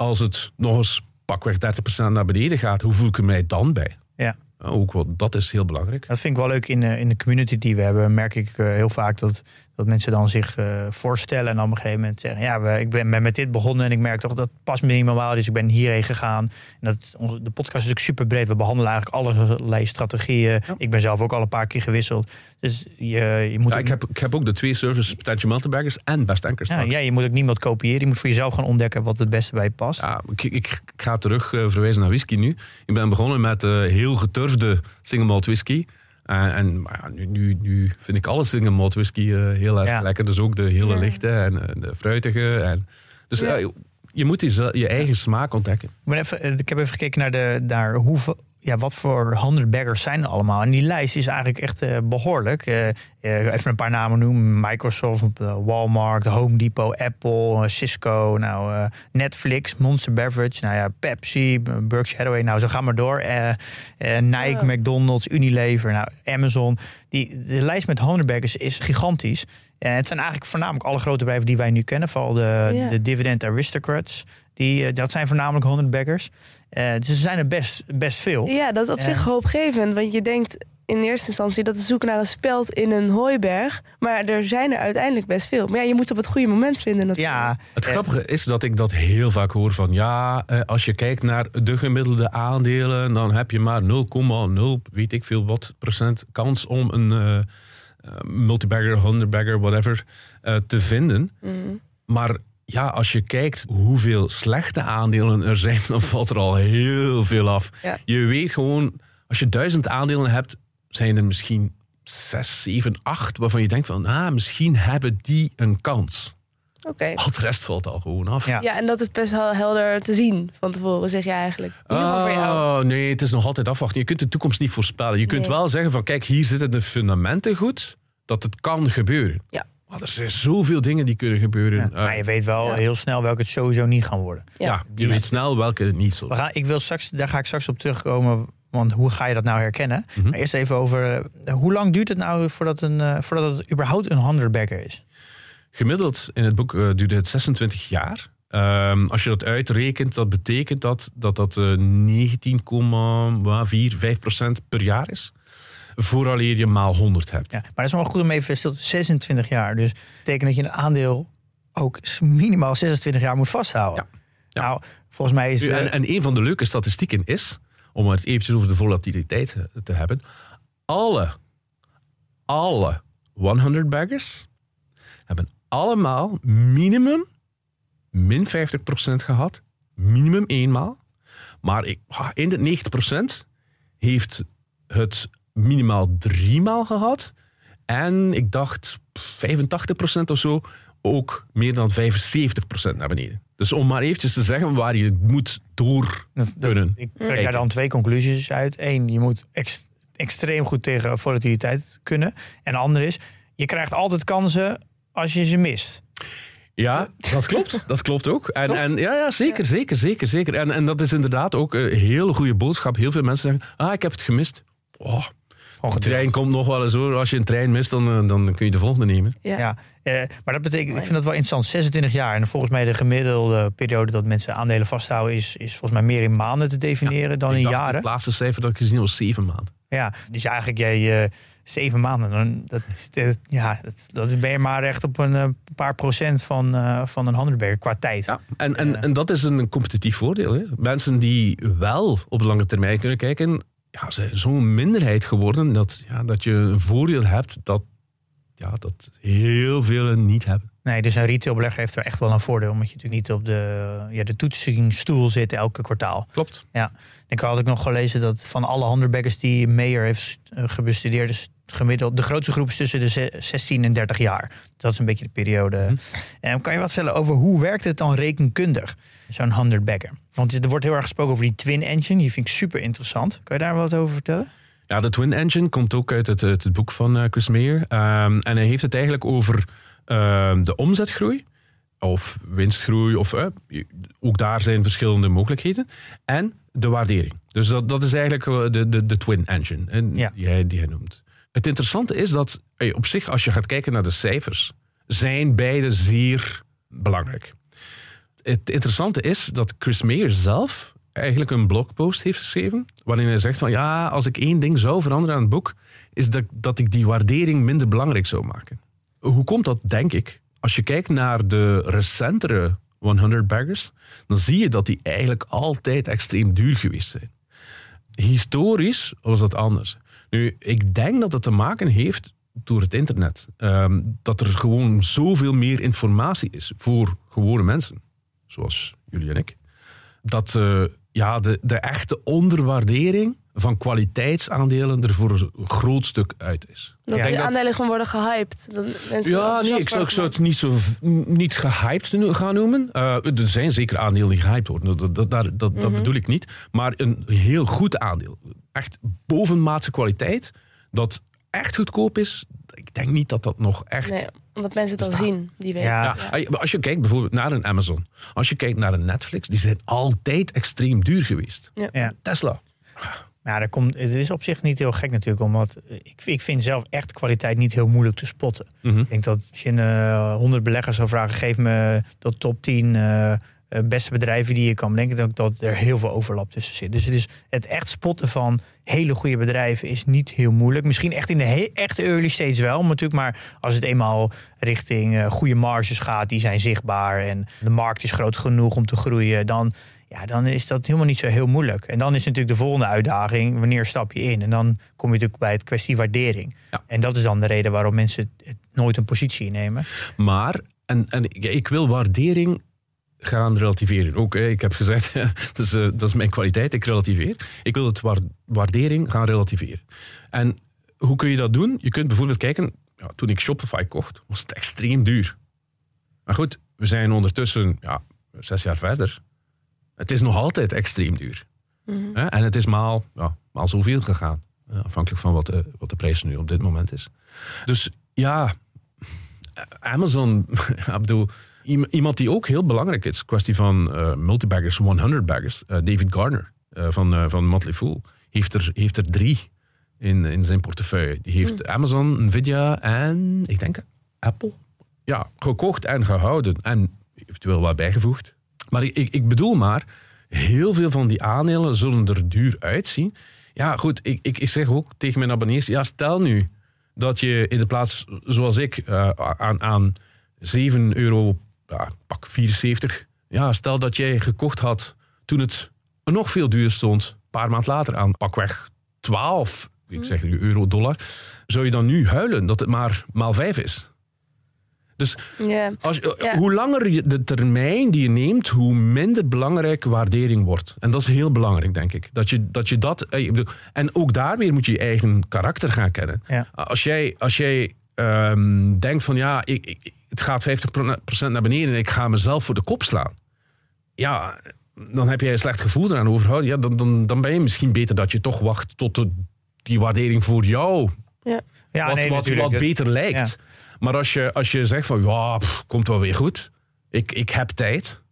Speaker 3: Als het nog eens pakweg 30% naar beneden gaat, hoe voel ik er mij dan bij?
Speaker 2: Ja.
Speaker 3: Ook wel, dat is heel belangrijk.
Speaker 2: Dat vind ik wel leuk in de, in de community die we hebben. Merk ik eh, heel vaak dat, dat mensen dan zich eh, voorstellen en dan op een gegeven moment zeggen: Ja, we, ik ben, ben met dit begonnen en ik merk toch dat past me niet. Dus ik ben hierheen gegaan. En dat, onze- de podcast is ook super breed. We behandelen eigenlijk allerlei strategieën.
Speaker 3: Ja.
Speaker 2: Ik ben zelf ook al een paar keer gewisseld. Dus je, je moet
Speaker 3: Ja,
Speaker 2: ook-
Speaker 3: ik, heb, ik heb ook de twee services, Potential Multibaggers en Best Anchors.
Speaker 2: ja, ja, je moet ook niemand kopiëren. Je moet voor jezelf gaan ontdekken wat het beste bij je past.
Speaker 3: Ja, ik, ik, ik ga terug eh, verwijzen naar whisky nu. Ik ben begonnen met eh, heel geturfde single malt whisky. En maar ja, nu, nu, nu vind ik alle single malt whisky eh, heel erg
Speaker 2: Ja.
Speaker 3: lekker. Dus ook de hele lichte en eh, de fruitige. En, dus eh, je moet die, zel- je eigen smaak ontdekken.
Speaker 2: Ik, even, ik heb even gekeken naar, de, naar hoeveel, ja, wat voor 100 baggers zijn er allemaal. En die lijst is eigenlijk echt eh, behoorlijk. Eh, eh, even een paar namen noemen. Microsoft, eh, Walmart, Home Depot, Apple, eh, Cisco, nou, eh, Netflix, Monster Beverage, nou ja, Pepsi, Berkshire Hathaway. Nou, zo gaan maar door. Eh, eh, Nike. McDonald's, Unilever, nou, Amazon. Die, de lijst met 100 baggers is gigantisch. En het zijn eigenlijk voornamelijk alle grote bedrijven die wij nu kennen. Vooral de, de dividend aristocrats. Die, eh, dat zijn voornamelijk 100 baggers. Eh, dus er zijn er best, best veel.
Speaker 1: Ja, dat is op zich hoopgevend. Want je denkt in eerste instantie dat we zoeken naar een speld in een hooiberg. Maar er zijn er uiteindelijk best veel. Maar ja, je moet op het goede moment vinden natuurlijk.
Speaker 2: Ja,
Speaker 3: Het grappige is dat ik dat heel vaak hoor van ja, eh, als je kijkt naar de gemiddelde aandelen, dan heb je maar 0,0 weet ik veel wat procent kans om een eh eh, multibagger, hundredbagger, whatever eh, te vinden.
Speaker 1: Mhm.
Speaker 3: Maar ja, als je kijkt hoeveel slechte aandelen er zijn, dan valt er al heel veel af.
Speaker 1: Ja.
Speaker 3: Je weet gewoon, als je duizend aandelen hebt, zijn er misschien zes, zeven, acht waarvan je denkt van, ah, misschien hebben die een kans.
Speaker 1: Oké.
Speaker 3: Al de rest valt al gewoon af.
Speaker 2: Ja.
Speaker 1: Ja, en dat is best wel helder te zien van tevoren, zeg je eigenlijk. In ieder geval voor jou.
Speaker 3: Oh, nee, het is nog altijd afwachten. Je kunt de toekomst niet voorspellen. Je kunt
Speaker 1: Nee.
Speaker 3: wel zeggen van, kijk, hier zitten de fundamenten goed, dat het kan gebeuren.
Speaker 1: Ja.
Speaker 3: Maar er zijn zoveel dingen die kunnen gebeuren.
Speaker 2: ja.
Speaker 3: Eh,
Speaker 2: maar je weet wel
Speaker 1: ja.
Speaker 2: heel snel welke het sowieso niet gaan worden.
Speaker 3: ja,
Speaker 1: Ja.
Speaker 3: je weet snel welke het niet zo.
Speaker 2: We gaan, ik wil straks, daar ga ik straks op terugkomen. Want hoe ga je dat nou herkennen?
Speaker 3: Mhm.
Speaker 2: Maar eerst even over eh, hoe lang duurt het nou voordat, een, eh, voordat het überhaupt een hundredbagger is?
Speaker 3: Gemiddeld in het boek eh, duurde het 26 jaar. Ehm, als je dat uitrekent, dat betekent dat dat, dat eh, 19,45% per jaar is. Vooraleer je maal 100 hebt.
Speaker 2: Ja, maar dat is wel goed om even stil te 26 jaar. Dus dat betekent dat je een aandeel ook minimaal 26 jaar moet vasthouden.
Speaker 3: Ja. Ja.
Speaker 2: Nou, volgens mij is
Speaker 3: en, en een van de leuke statistieken is, om het eventjes over de volatiliteit eh, te hebben. Alle, alle 100 baggers hebben allemaal minimum min 50% gehad. Minimum eenmaal. Maar ik, in de 90% heeft het minimaal driemaal gehad. En ik dacht 85% of zo ook meer dan 75% naar beneden. Dus om maar eventjes te zeggen waar je moet door kunnen.
Speaker 2: ik trek daar dan twee conclusies uit. Eén, je moet ex- extreem goed tegen volatiliteit kunnen. En de andere is, je krijgt altijd kansen als je ze mist.
Speaker 3: Ja, dat klopt. Dat klopt ook. En, en ja, ja, zeker, zeker, zeker, zeker. En, en dat is inderdaad ook een hele goede boodschap. Heel veel mensen zeggen, ah, ik heb het gemist. Oh, de trein komt nog wel eens hoor. Als je een trein mist, dan, eh, dan kun je de volgende nemen.
Speaker 1: Ja.
Speaker 2: Ja, eh, maar dat betekent, ik vind dat wel interessant. 26 jaar. En volgens mij de gemiddelde periode dat mensen aandelen vasthouden, is, is volgens mij meer in maanden te definiëren dan
Speaker 3: Ik
Speaker 2: in
Speaker 3: dacht,
Speaker 2: jaren.
Speaker 3: Het laatste cijfer dat ik gezien was zeven maanden.
Speaker 2: Ja, dus eigenlijk jij eh, zeven maanden, dan, dat, is de- ja, dat, dat ben je maar echt op een eh, paar procent van, eh, van een handelberg qua tijd.
Speaker 3: Ja, en, en, dat is een competitief voordeel. Hè. Mensen die wel op lange termijn kunnen kijken, ja, zijn zo'n minderheid geworden dat, ja, dat je een voordeel hebt dat, ja, dat heel velen niet hebben.
Speaker 2: Nee, dus een retailbelegger heeft er echt wel een voordeel, omdat je natuurlijk niet op de, ja, de toetsingsstoel zit elke kwartaal.
Speaker 3: Klopt.
Speaker 2: Ik had ik nog gelezen dat van alle handelbeggers die Mayer heeft eh, gebestudeerd, is gemiddeld de grootste groep is tussen de ze- 16 en 30 jaar. Dat is een beetje de periode.
Speaker 3: Mhm.
Speaker 2: En kan je wat vertellen over hoe werkt het dan rekenkundig, zo'n handelbagger? Want er wordt heel erg gesproken over die twin engine, die vind ik super interessant. Kan je daar wat over vertellen?
Speaker 3: Ja, de Twin Engine komt ook uit het, het boek van eh, Chris Meyer. Ehm, en hij heeft het eigenlijk over ehm, de omzetgroei. Of winstgroei. Of, eh, ook daar zijn verschillende mogelijkheden. En de waardering. Dus dat, dat is eigenlijk de, de, de Twin Engine
Speaker 2: Ja.
Speaker 3: die, hij, die hij noemt. Het interessante is dat op zich, als je gaat kijken naar de cijfers, zijn beide zeer belangrijk. Het interessante is dat Chris Meyer zelf eigenlijk een blogpost heeft geschreven. Waarin hij zegt van ja, als ik één ding zou veranderen aan het boek, is dat, dat ik die waardering minder belangrijk zou maken. Hoe komt dat, denk ik? Als je kijkt naar de recentere 100 baggers, dan zie je dat die eigenlijk altijd extreem duur geweest zijn. Historisch was dat anders. Nu, ik denk dat het te maken heeft door het internet. Ehm, dat er gewoon zoveel meer informatie is voor gewone mensen, zoals jullie en ik. Dat eh, ja, de, de echte onderwaardering van kwaliteitsaandelen er voor een groot stuk uit is.
Speaker 1: Dat
Speaker 2: Ja,
Speaker 1: die
Speaker 3: dat-
Speaker 1: aandelen gewoon worden gehyped.
Speaker 3: Ja, nee, ik zou, ik zou
Speaker 1: worden
Speaker 3: het niet, zo, niet gehyped gaan noemen. Eh, er zijn zeker aandelen die gehyped worden, dat, dat, dat, dat,
Speaker 1: Mhm.
Speaker 3: bedoel ik niet. Maar een heel goed aandeel, echt bovenmaatse kwaliteit, dat echt goedkoop is, ik denk niet dat dat nog echt...
Speaker 1: Nee, omdat mensen het al zien, die weten.
Speaker 2: Ja.
Speaker 3: Ja, Als je kijkt bijvoorbeeld naar een Amazon, als je kijkt naar een Netflix, die zijn altijd extreem duur geweest.
Speaker 2: Ja.
Speaker 3: Tesla.
Speaker 2: Ja, dat komt, het is op zich niet heel gek natuurlijk, omdat ik, ik vind zelf echt kwaliteit niet heel moeilijk te spotten.
Speaker 3: Mhm.
Speaker 2: Ik denk dat als je een eh, 100 beleggers zou vragen, geef me de top 10 eh, eh, beste bedrijven die je kan bedenken, denk ik dat er heel veel overlap tussen zit. Dus het, is het echt spotten van hele goede bedrijven is niet heel moeilijk. Misschien echt in de echte early stage wel, natuurlijk. Maar als het eenmaal richting eh, goede marges gaat, die zijn zichtbaar en de markt is groot genoeg om te groeien, dan, ja, dan is dat helemaal niet zo heel moeilijk. En dan is natuurlijk de volgende uitdaging, wanneer stap je in? En dan kom je natuurlijk bij het kwestie waardering.
Speaker 3: Ja.
Speaker 2: En dat is dan de reden waarom mensen het, nooit een positie innemen.
Speaker 3: Maar, en, en ik, wil waardering gaan relativeren. Ook, hè, ik heb gezegd, dat, is, eh, dat is mijn kwaliteit, ik relativeer. Ik wil het waar- waardering gaan relativeren. En hoe kun je dat doen? Je kunt bijvoorbeeld kijken, ja, toen ik Shopify kocht, was het extreem duur. Maar goed, we zijn ondertussen ja, zes jaar verder. Het is nog altijd extreem duur. Hè? En het is maal, ja, maal zoveel gegaan. eh, afhankelijk van wat de, wat de prijs nu op dit moment is. Dus ja, Amazon, ja, ik bedoel, iem- iemand die ook heel belangrijk is, kwestie van eh, multibaggers, 100 baggers, eh, David Garner van, van Motley Fool, heeft er, heeft er drie in, in zijn portefeuille. Die heeft Amazon, Nvidia en ik denk Apple ja, gekocht en gehouden en eventueel wat bijgevoegd. Maar ik, ik, ik bedoel maar, heel veel van die aandelen zullen er duur uitzien. Ja, goed, ik, ik, ik zeg ook tegen mijn abonnees, ja, stel nu dat je in de plaats, zoals ik, eh, aan, aan 7 euro, pak 74, ja, stel dat jij gekocht had toen het nog veel duurder stond, een paar maand later aan pakweg 12, ik zeg nu euro, dollar, zou je dan nu huilen dat het maar maal 5 is? Dus als, hoe langer je de termijn die je neemt, hoe minder belangrijk waardering wordt. En dat is heel belangrijk, denk ik. Dat je dat. Je dat eh, en ook daar weer moet je je eigen karakter gaan kennen. Als jij, als jij ehm, denkt van ja, ik, ik- het gaat 50% naar beneden en ik ga mezelf voor de kop slaan. Ja, dan heb jij een slecht gevoel eraan overhouden. Ja, dan, dan, dan ben je misschien beter dat je toch wacht tot de, die waardering voor jou
Speaker 1: Ja.
Speaker 2: Ja,
Speaker 3: wat,
Speaker 2: nee,
Speaker 3: wat, wat beter lijkt. Maar als je, als je zegt van ja, komt wel weer goed. Ik, ik heb tijd.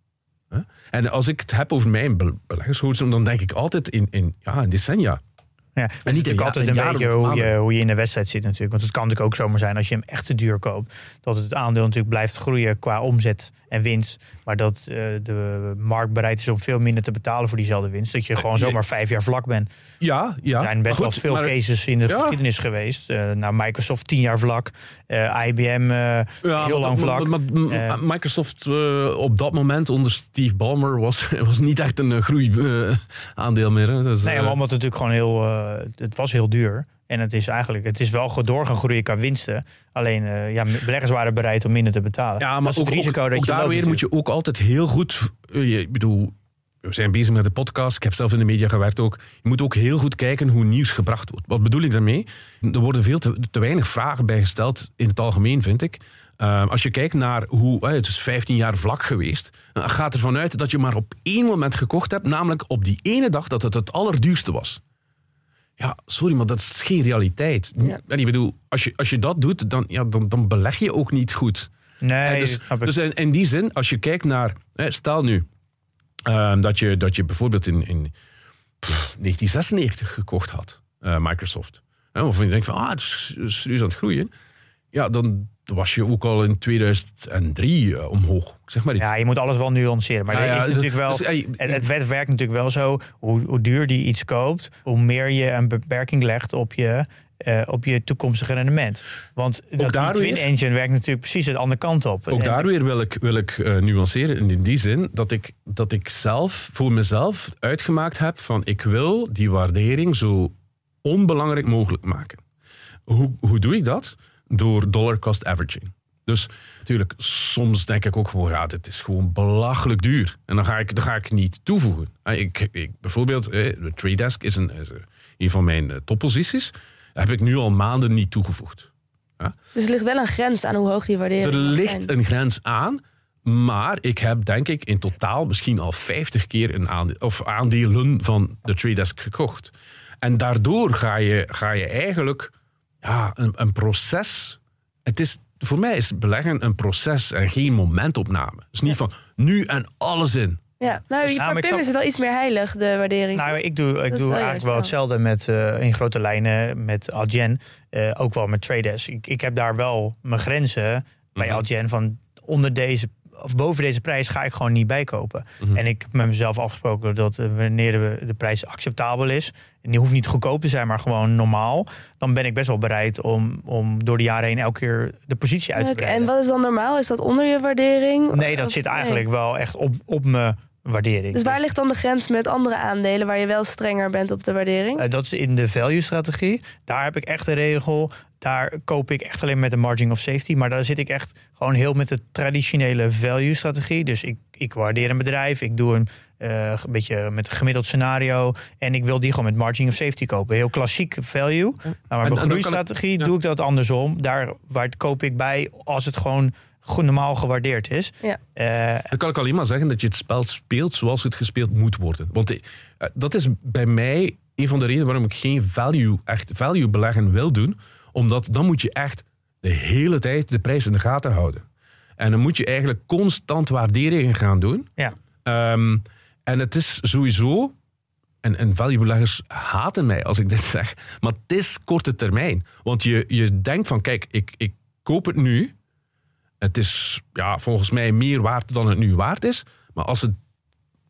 Speaker 3: En als ik het heb over mijn be- beleggershorizon, dan denk ik altijd in, in, ja, in decennia.
Speaker 2: Ja, het is
Speaker 3: niet
Speaker 2: natuurlijk
Speaker 3: een
Speaker 2: altijd een beetje hoe je, hoe je in de wedstrijd zit natuurlijk. Want het kan natuurlijk ook zomaar zijn als je hem echt te duur koopt. Dat het aandeel natuurlijk blijft groeien qua omzet en winst. Maar dat eh, de markt bereid is om veel minder te betalen voor diezelfde winst. Dat je gewoon
Speaker 3: je-
Speaker 2: zomaar vijf jaar vlak bent.
Speaker 3: Ja, ja.
Speaker 2: Er zijn best wel veel
Speaker 3: maar-
Speaker 2: cases in de
Speaker 3: Ja.
Speaker 2: geschiedenis geweest. Eh nou, Microsoft tien jaar vlak. eh, IBM eh,
Speaker 3: Ja,
Speaker 2: heel lang vlak.
Speaker 3: maar- maar-
Speaker 2: Eh.
Speaker 3: Microsoft eh, op dat moment onder Steve Ballmer was, was niet echt een groeiaandeel meer. Hè. Dus,
Speaker 2: Nee,
Speaker 3: eh,
Speaker 2: maar omdat het natuurlijk gewoon heel... eh, het was heel duur. En het is eigenlijk... Het is wel door gaan groeien qua winsten. Alleen, eh, ja, beleggers waren bereid om minder te betalen.
Speaker 3: Ja,
Speaker 2: dat
Speaker 3: maar
Speaker 2: is het
Speaker 3: ook,
Speaker 2: risico
Speaker 3: ook,
Speaker 2: dat
Speaker 3: ook
Speaker 2: je
Speaker 3: daar
Speaker 2: loopt
Speaker 3: weer moet je ook altijd heel goed... eh, Ik bedoel, we zijn bezig met de podcast. Ik heb zelf in de media gewerkt ook. Je moet ook heel goed kijken hoe nieuws gebracht wordt. Wat bedoel ik daarmee? Er worden veel te, te weinig vragen bij gesteld in het algemeen, vind ik. Als je kijkt naar hoe... het is 15 jaar vlak geweest. Gaat ervan uit dat je maar op één moment gekocht hebt. Namelijk op die ene dag dat het het allerduurste was. Ja, sorry, maar dat is geen realiteit.
Speaker 1: Ja.
Speaker 3: En ik bedoel, als je, als je dat doet, dan, ja, dan, dan beleg je ook niet goed.
Speaker 2: Nee,
Speaker 3: Eh, dus
Speaker 2: snap ik.
Speaker 3: dus in, in die zin, als je kijkt naar... eh, stel nu ehm, dat, je, dat je bijvoorbeeld in, in pff, 1996 gekocht had, eh, Microsoft. Hè, Of je denkt van, ah, het is serieus aan het groeien. Ja, dan was je ook al in 2003 eh, omhoog. Zeg maar iets.
Speaker 2: Ja, je moet alles wel nuanceren. Maar
Speaker 3: ja,
Speaker 2: is natuurlijk wel.
Speaker 3: dus,
Speaker 2: het, het wet werkt natuurlijk wel zo. Hoe, hoe duur die iets koopt, hoe meer je een beperking legt op je, eh, op je toekomstige rendement. Want dat
Speaker 3: daar
Speaker 2: die Twin
Speaker 3: weer-
Speaker 2: Engine werkt natuurlijk precies de andere kant op.
Speaker 3: Ook
Speaker 2: En-
Speaker 3: daar weer wil ik, wil ik eh, nuanceren. In die- die zin dat ik, dat ik zelf voor mezelf uitgemaakt heb van ik wil die waardering zo onbelangrijk mogelijk maken. Hoe, hoe doe ik dat? Door dollar cost averaging. Dus natuurlijk, soms denk ik ook gewoon, ja, dit is gewoon belachelijk duur. En dan ga ik, dan ga ik niet toevoegen. Eh, Ik, ik, bijvoorbeeld, eh, de Trade Desk is een, is een van mijn eh, topposities. Heb ik nu al maanden niet toegevoegd.
Speaker 1: Dus er ligt wel een grens aan hoe hoog die waardering
Speaker 3: Er ligt
Speaker 1: zijn.
Speaker 3: een grens aan. Maar ik heb denk ik in totaal misschien al 50 keer een aandeel, of aandelen van de Trade Desk gekocht. En daardoor ga je, ga je eigenlijk ja, een, een proces. Het is, voor mij is beleggen een proces en geen momentopname. Het is niet van nu en alles in.
Speaker 1: Ja, nou, Pim
Speaker 2: snap-
Speaker 1: is het al iets meer heilig, de waardering.
Speaker 2: Nou, ik doe, ik doe
Speaker 1: wel
Speaker 2: eigenlijk wel hetzelfde met eh, in grote lijnen met Algen. Eh, ook wel met Trades. Ik, ik heb daar wel mijn grenzen bij
Speaker 3: Mhm.
Speaker 2: Algen van onder deze of boven deze prijs ga ik gewoon niet bijkopen.
Speaker 3: Mhm.
Speaker 2: En ik heb met mezelf afgesproken dat eh, wanneer de, de prijs acceptabel is, en die hoeft niet goedkoop te zijn, maar gewoon normaal, dan ben ik best wel bereid om, om door de jaren heen elke keer de positie uit te breiden.
Speaker 1: en wat is dan normaal? Is dat onder je waardering?
Speaker 2: Nee, dat
Speaker 1: Of-
Speaker 2: zit
Speaker 1: nee.
Speaker 2: eigenlijk wel echt op, op mijn waardering.
Speaker 1: Dus waar ligt dan de grens met andere aandelen waar je wel strenger bent op de waardering?
Speaker 2: Eh, dat is in de value-strategie. Daar heb ik echt een regel. Daar koop ik echt alleen met de margin of safety. Maar daar zit ik echt gewoon heel met de traditionele value-strategie. Dus ik, ik waardeer een bedrijf. Ik doe een, eh, een beetje met een gemiddeld scenario. En ik wil die gewoon met margin of safety kopen. Heel klassiek value. Nou, maar
Speaker 3: kan
Speaker 2: groeistrategie
Speaker 3: ja.
Speaker 2: doe ik dat andersom. Daar waar koop ik bij als het gewoon goed normaal gewaardeerd is.
Speaker 1: Ja.
Speaker 2: Eh,
Speaker 3: Dan kan ik alleen maar zeggen dat je het spel speelt zoals het gespeeld moet worden. Want eh, dat is bij mij een van de redenen waarom ik geen value, echt value beleggen wil doen. Omdat dan moet je echt de hele tijd de prijs in de gaten houden. En dan moet je eigenlijk constant waarderingen gaan doen.
Speaker 2: ja.
Speaker 3: Ehm, en het is sowieso, en, en value-beleggers haten mij als ik dit zeg, maar het is korte termijn. Want je, je denkt van, kijk, ik, ik koop het nu. Het is ja, volgens mij meer waard dan het nu waard is. Maar als het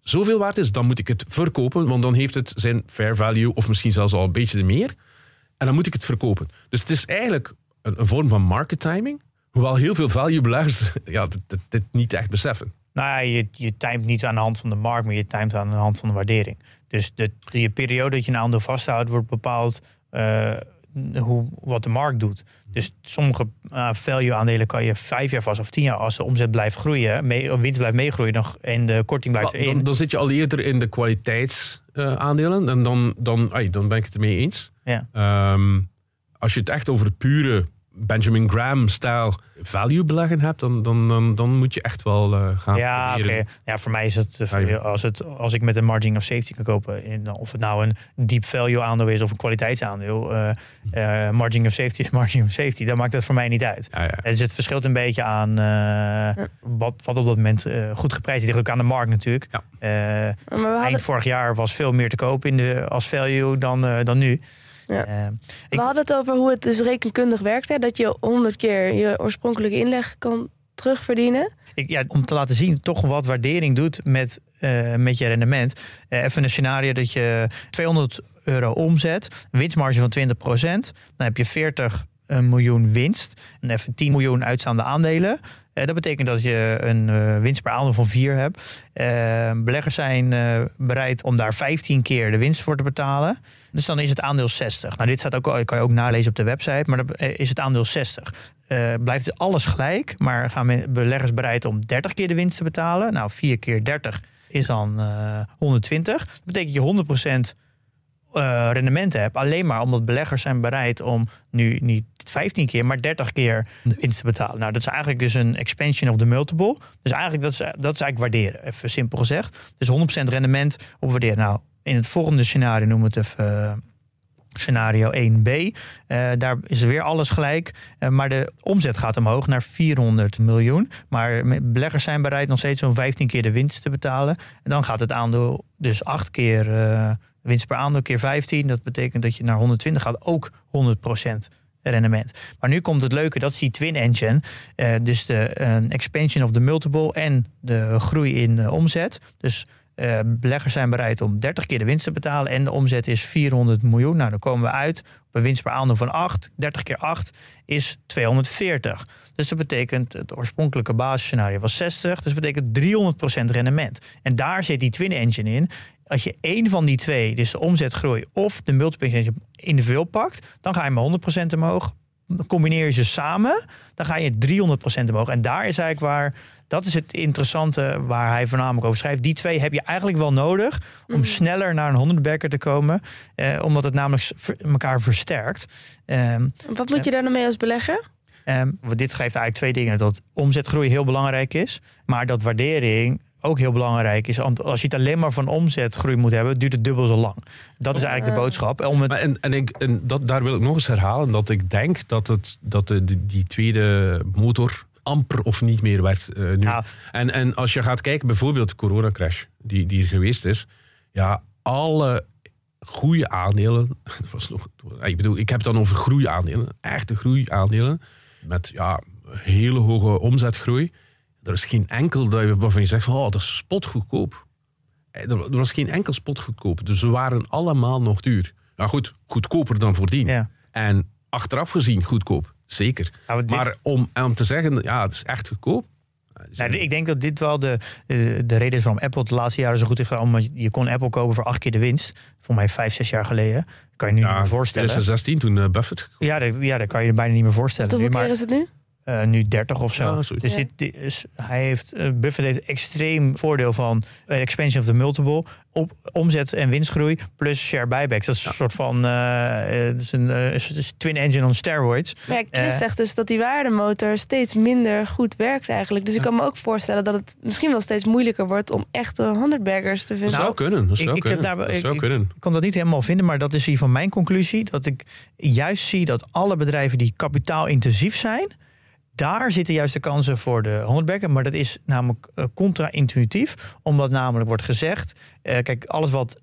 Speaker 3: zoveel waard is, dan moet ik het verkopen, want dan heeft het zijn fair value of misschien zelfs al een beetje meer. En dan moet ik het verkopen. Dus het is eigenlijk een, vorm van market timing. Hoewel heel veel value-beleggers ja, dit, niet echt beseffen.
Speaker 2: Nou ja, je, je timet niet aan de hand van de markt, maar je timet aan de hand van de waardering. Dus de, de periode dat je een aandeel vasthoudt, wordt bepaald eh, hoe, wat de markt doet. Dus sommige eh, value-aandelen kan je vijf jaar vast of tien jaar als de omzet blijft groeien, mee, of winst blijft meegroeien nog, en de korting blijft in.
Speaker 3: dan, dan zit je al eerder in de kwaliteitsaandelen. en dan, dan, ai, dan ben ik het ermee eens.
Speaker 2: Ja.
Speaker 3: Ehm, als je het echt over pure Benjamin Graham-stijl value beleggen hebt, dan, dan, dan, dan moet je echt wel eh, gaan
Speaker 2: Ja, oké. Ja, voor mij is het, eh, als, het als ik met een margin of safety kan kopen, in, of het nou een deep value aandeel is of een kwaliteitsaandeel, eh eh, margin of safety is margin of safety, dan maakt het voor mij niet uit.
Speaker 3: Ja, ja.
Speaker 2: Dus het verschilt een beetje aan eh, wat, wat op dat moment goed geprijsd is. Ligt ook aan de markt natuurlijk.
Speaker 3: Ja.
Speaker 2: Eh,
Speaker 1: maar we hadden,
Speaker 2: eind vorig jaar was veel meer te koop in de, als value dan, dan nu.
Speaker 1: Ja.
Speaker 2: Eh,
Speaker 1: we hadden het over hoe het dus rekenkundig werkt. Hè? Dat je honderd keer je oorspronkelijke inleg kan terugverdienen.
Speaker 2: ik, ja, om te laten zien toch wat waardering doet met, eh, met je rendement. Eh, even een scenario dat je 200 euro omzet, winstmarge van 20%. Dan heb je 40 miljoen winst en even 10 miljoen uitstaande aandelen. Eh, dat betekent dat je een eh, winst per aandeel van 4 hebt. Eh, beleggers zijn bereid om daar 15 keer de winst voor te betalen. Dus dan is het aandeel 60. Nou, dit staat ook, kan je ook nalezen op de website, maar dan is het aandeel 60. Eh, blijft alles gelijk, maar gaan beleggers bereid om 30 keer de winst te betalen? Nou, 4 keer 30 is dan eh 120. Dat betekent je 100% eh, rendement hebt. Alleen maar omdat beleggers zijn bereid om nu niet 15 keer, maar 30 keer winst te betalen. Nou, dat is eigenlijk dus een expansion of the multiple. Dus eigenlijk dat is, dat is eigenlijk waarderen, even simpel gezegd. Dus 100% rendement op waarderen. Nou, in het volgende scenario noemen we het even eh, scenario 1b. Eh, daar is weer alles gelijk. Eh, maar de omzet gaat omhoog naar 400 miljoen. Maar beleggers zijn bereid nog steeds om 15 keer de winst te betalen. En dan gaat het aandeel dus 8 keer eh, winst per aandeel keer 15. Dat betekent dat je naar 120 gaat. Ook 100% rendement. Maar nu komt het leuke, dat is die twin engine. Eh, dus de eh, expansion of the multiple en de groei in eh, omzet. Dus beleggers zijn bereid om 30 keer de winst te betalen en de omzet is 400 miljoen. Nou, dan komen we uit op een winst per aandeel van 8. 30 keer 8 is 240. Dus dat betekent, het oorspronkelijke basisscenario was 60. Dus dat betekent 300% rendement. En daar zit die twin engine in. Als je één van die twee, dus de omzetgroei of de multiple individueel pakt, dan ga je maar 100% omhoog. Dan combineer je ze samen, dan ga je 300% omhoog. En daar is eigenlijk waar, dat is het interessante waar hij voornamelijk over schrijft. Die twee heb je eigenlijk wel nodig om sneller naar een 100 bagger te komen. Eh, omdat het namelijk elkaar versterkt. Ehm,
Speaker 1: Wat moet je daar nou mee als belegger?
Speaker 2: Ehm, dit geeft eigenlijk twee dingen. Dat omzetgroei heel belangrijk is. Maar dat waardering ook heel belangrijk is. Want als je het alleen maar van omzetgroei moet hebben, duurt het dubbel zo lang. Dat is eigenlijk de boodschap. Om het,
Speaker 3: Maar en en, ik, en dat, daar wil ik nog eens herhalen dat ik denk dat, het, dat de, die- die tweede motor amper of niet meer werkt eh, nu. En, en als je gaat kijken, bijvoorbeeld de coronacrash die, die er geweest is. Ja, alle goede aandelen. dat Was nog, ik bedoel, ik heb het dan over groeiaandelen. Echte groeiaandelen. Met ja, hele hoge omzetgroei. Er is geen enkel dat je, waarvan je zegt van, oh, dat is spotgoedkoop. Eh, Er, er was geen enkel spotgoedkoop. Dus ze waren allemaal nog duur. Nou goed, goedkoper dan voordien.
Speaker 2: Ja.
Speaker 3: En achteraf gezien goedkoop, zeker.
Speaker 2: Nou, dit-
Speaker 3: Maar om, om te zeggen, ja, het is echt goedkoop. eh,
Speaker 2: Nou, ik denk dat dit wel de, de, de reden is waarom Apple het de laatste jaren zo goed heeft gedaan. Omdat je- kon Apple kopen voor acht keer de winst. Voor mij vijf, zes jaar geleden. Kan je nu niet
Speaker 3: ja,
Speaker 2: meer voorstellen.
Speaker 3: 2016 toen eh, Buffett.
Speaker 2: Ja, dat, ja, dat kan je je bijna niet meer voorstellen.
Speaker 1: Hoeveel
Speaker 2: nu,
Speaker 1: keer is het nu?
Speaker 2: Eh, nu 30 of zo. Dus
Speaker 1: Ja.
Speaker 2: dit, dit is, hij heeft, Buffett heeft extreem voordeel van expansion of the multiple. Op, omzet en winstgroei plus share buybacks. Dat is een soort van eh, dat is een, is- is twin engine on steroids.
Speaker 1: Maar ja, Chris zegt dus dat die waardemotor steeds minder goed werkt eigenlijk. Dus ik kan me ook voorstellen dat het misschien wel steeds moeilijker wordt om echte handbaggers te
Speaker 3: Dat
Speaker 1: vinden.
Speaker 3: zou kunnen. Dat zou
Speaker 2: ik heb
Speaker 3: kunnen.
Speaker 2: daar- ik-
Speaker 3: zou
Speaker 2: ik-
Speaker 3: kunnen.
Speaker 2: Ik kon dat niet helemaal vinden, maar dat is hier van mijn conclusie. Dat ik juist zie dat alle bedrijven die kapitaalintensief zijn, daar zitten juist de kansen voor de honderdbekken. Maar dat is namelijk eh, contra-intuïtief, omdat namelijk wordt gezegd: eh, kijk, alles wat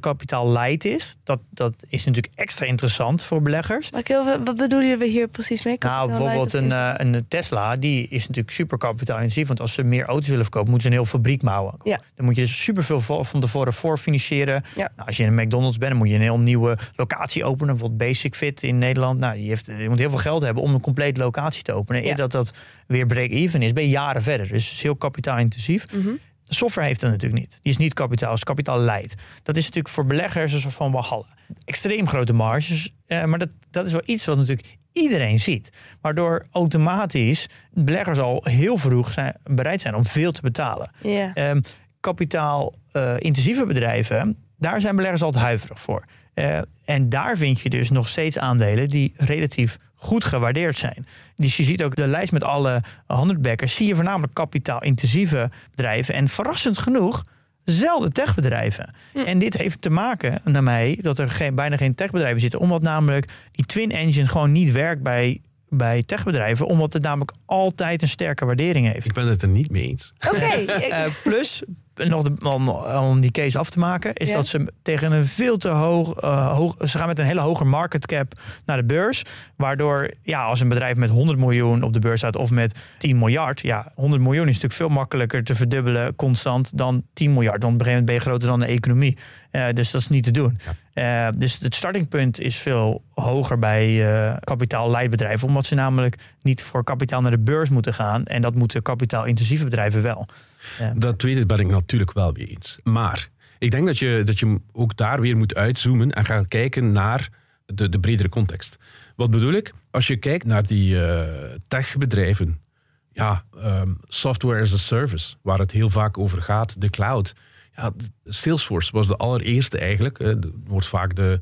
Speaker 2: kapitaal light is, dat, dat is natuurlijk extra interessant voor beleggers.
Speaker 1: Maar veel- wat bedoelen we hier precies mee?
Speaker 2: Nou, bijvoorbeeld een, eh, een Tesla, die is natuurlijk super kapitaalintensief. Want als ze meer auto's willen verkopen, moeten ze een heel fabriek bouwen.
Speaker 1: Ja.
Speaker 2: Dan moet je dus superveel van tevoren voor financieren.
Speaker 1: Ja.
Speaker 2: Nou, als je in een McDonald's bent, dan moet je een heel nieuwe locatie openen. Bijvoorbeeld Basic Fit in Nederland. Nou, die heeft, je moet heel veel geld hebben om een complete locatie te openen.
Speaker 1: Ja.
Speaker 2: Eer dat dat weer break-even is, ben je jaren verder. Dus het is heel kapitaalintensief.
Speaker 1: Mhm.
Speaker 2: Software heeft dat natuurlijk niet. Die is niet kapitaal, is kapitaal leidt. Dat is natuurlijk voor beleggers een soort van walhalla. Extreem grote marges. eh, maar dat, dat is wel iets wat natuurlijk iedereen ziet. Waardoor automatisch beleggers al heel vroeg zijn, bereid zijn om veel te betalen.
Speaker 1: Ja.
Speaker 2: Ehm kapitaal-intensieve bedrijven, daar zijn beleggers altijd huiverig voor. Eh, en daar vind je dus nog steeds aandelen die relatief goed gewaardeerd zijn. Dus je ziet ook de lijst met alle handelsbackers, zie je voornamelijk kapitaal-intensieve bedrijven. En verrassend genoeg, zelden techbedrijven. En dit heeft te maken, naar mij, dat er geen, bijna geen techbedrijven zitten. Omdat namelijk die twin engine gewoon niet werkt bij, bij techbedrijven. Omdat het namelijk altijd een sterke waardering heeft.
Speaker 3: Ik ben het er niet mee eens.
Speaker 1: Oké, ik-
Speaker 2: Eh, plus, nog de, om, om die case af te maken, is
Speaker 1: Ja.
Speaker 2: dat ze tegen een veel te hoog, eh, hoog. Ze gaan met een hele hoge market cap naar de beurs. Waardoor, ja, als een bedrijf met 100 miljoen op de beurs staat of met 10 miljard. Ja, 100 miljoen is natuurlijk veel makkelijker te verdubbelen constant dan 10 miljard. Want op een gegeven moment ben je groter dan de economie. Eh, dus dat is niet te doen. Eh, dus het startingpunt is veel hoger bij eh kapitaalleidbedrijven. Omdat ze namelijk niet voor kapitaal naar de beurs moeten gaan. En dat moeten kapitaalintensieve bedrijven wel.
Speaker 3: Dat tweede ben ik natuurlijk wel mee eens. Maar ik denk dat je, dat je ook daar weer moet uitzoomen en gaan kijken naar de, de bredere context. Wat bedoel ik? Als je kijkt naar die eh, techbedrijven, ja, ehm, software as a service, waar het heel vaak over gaat, de cloud. Ja, Salesforce was de allereerste eigenlijk. Het wordt vaak de,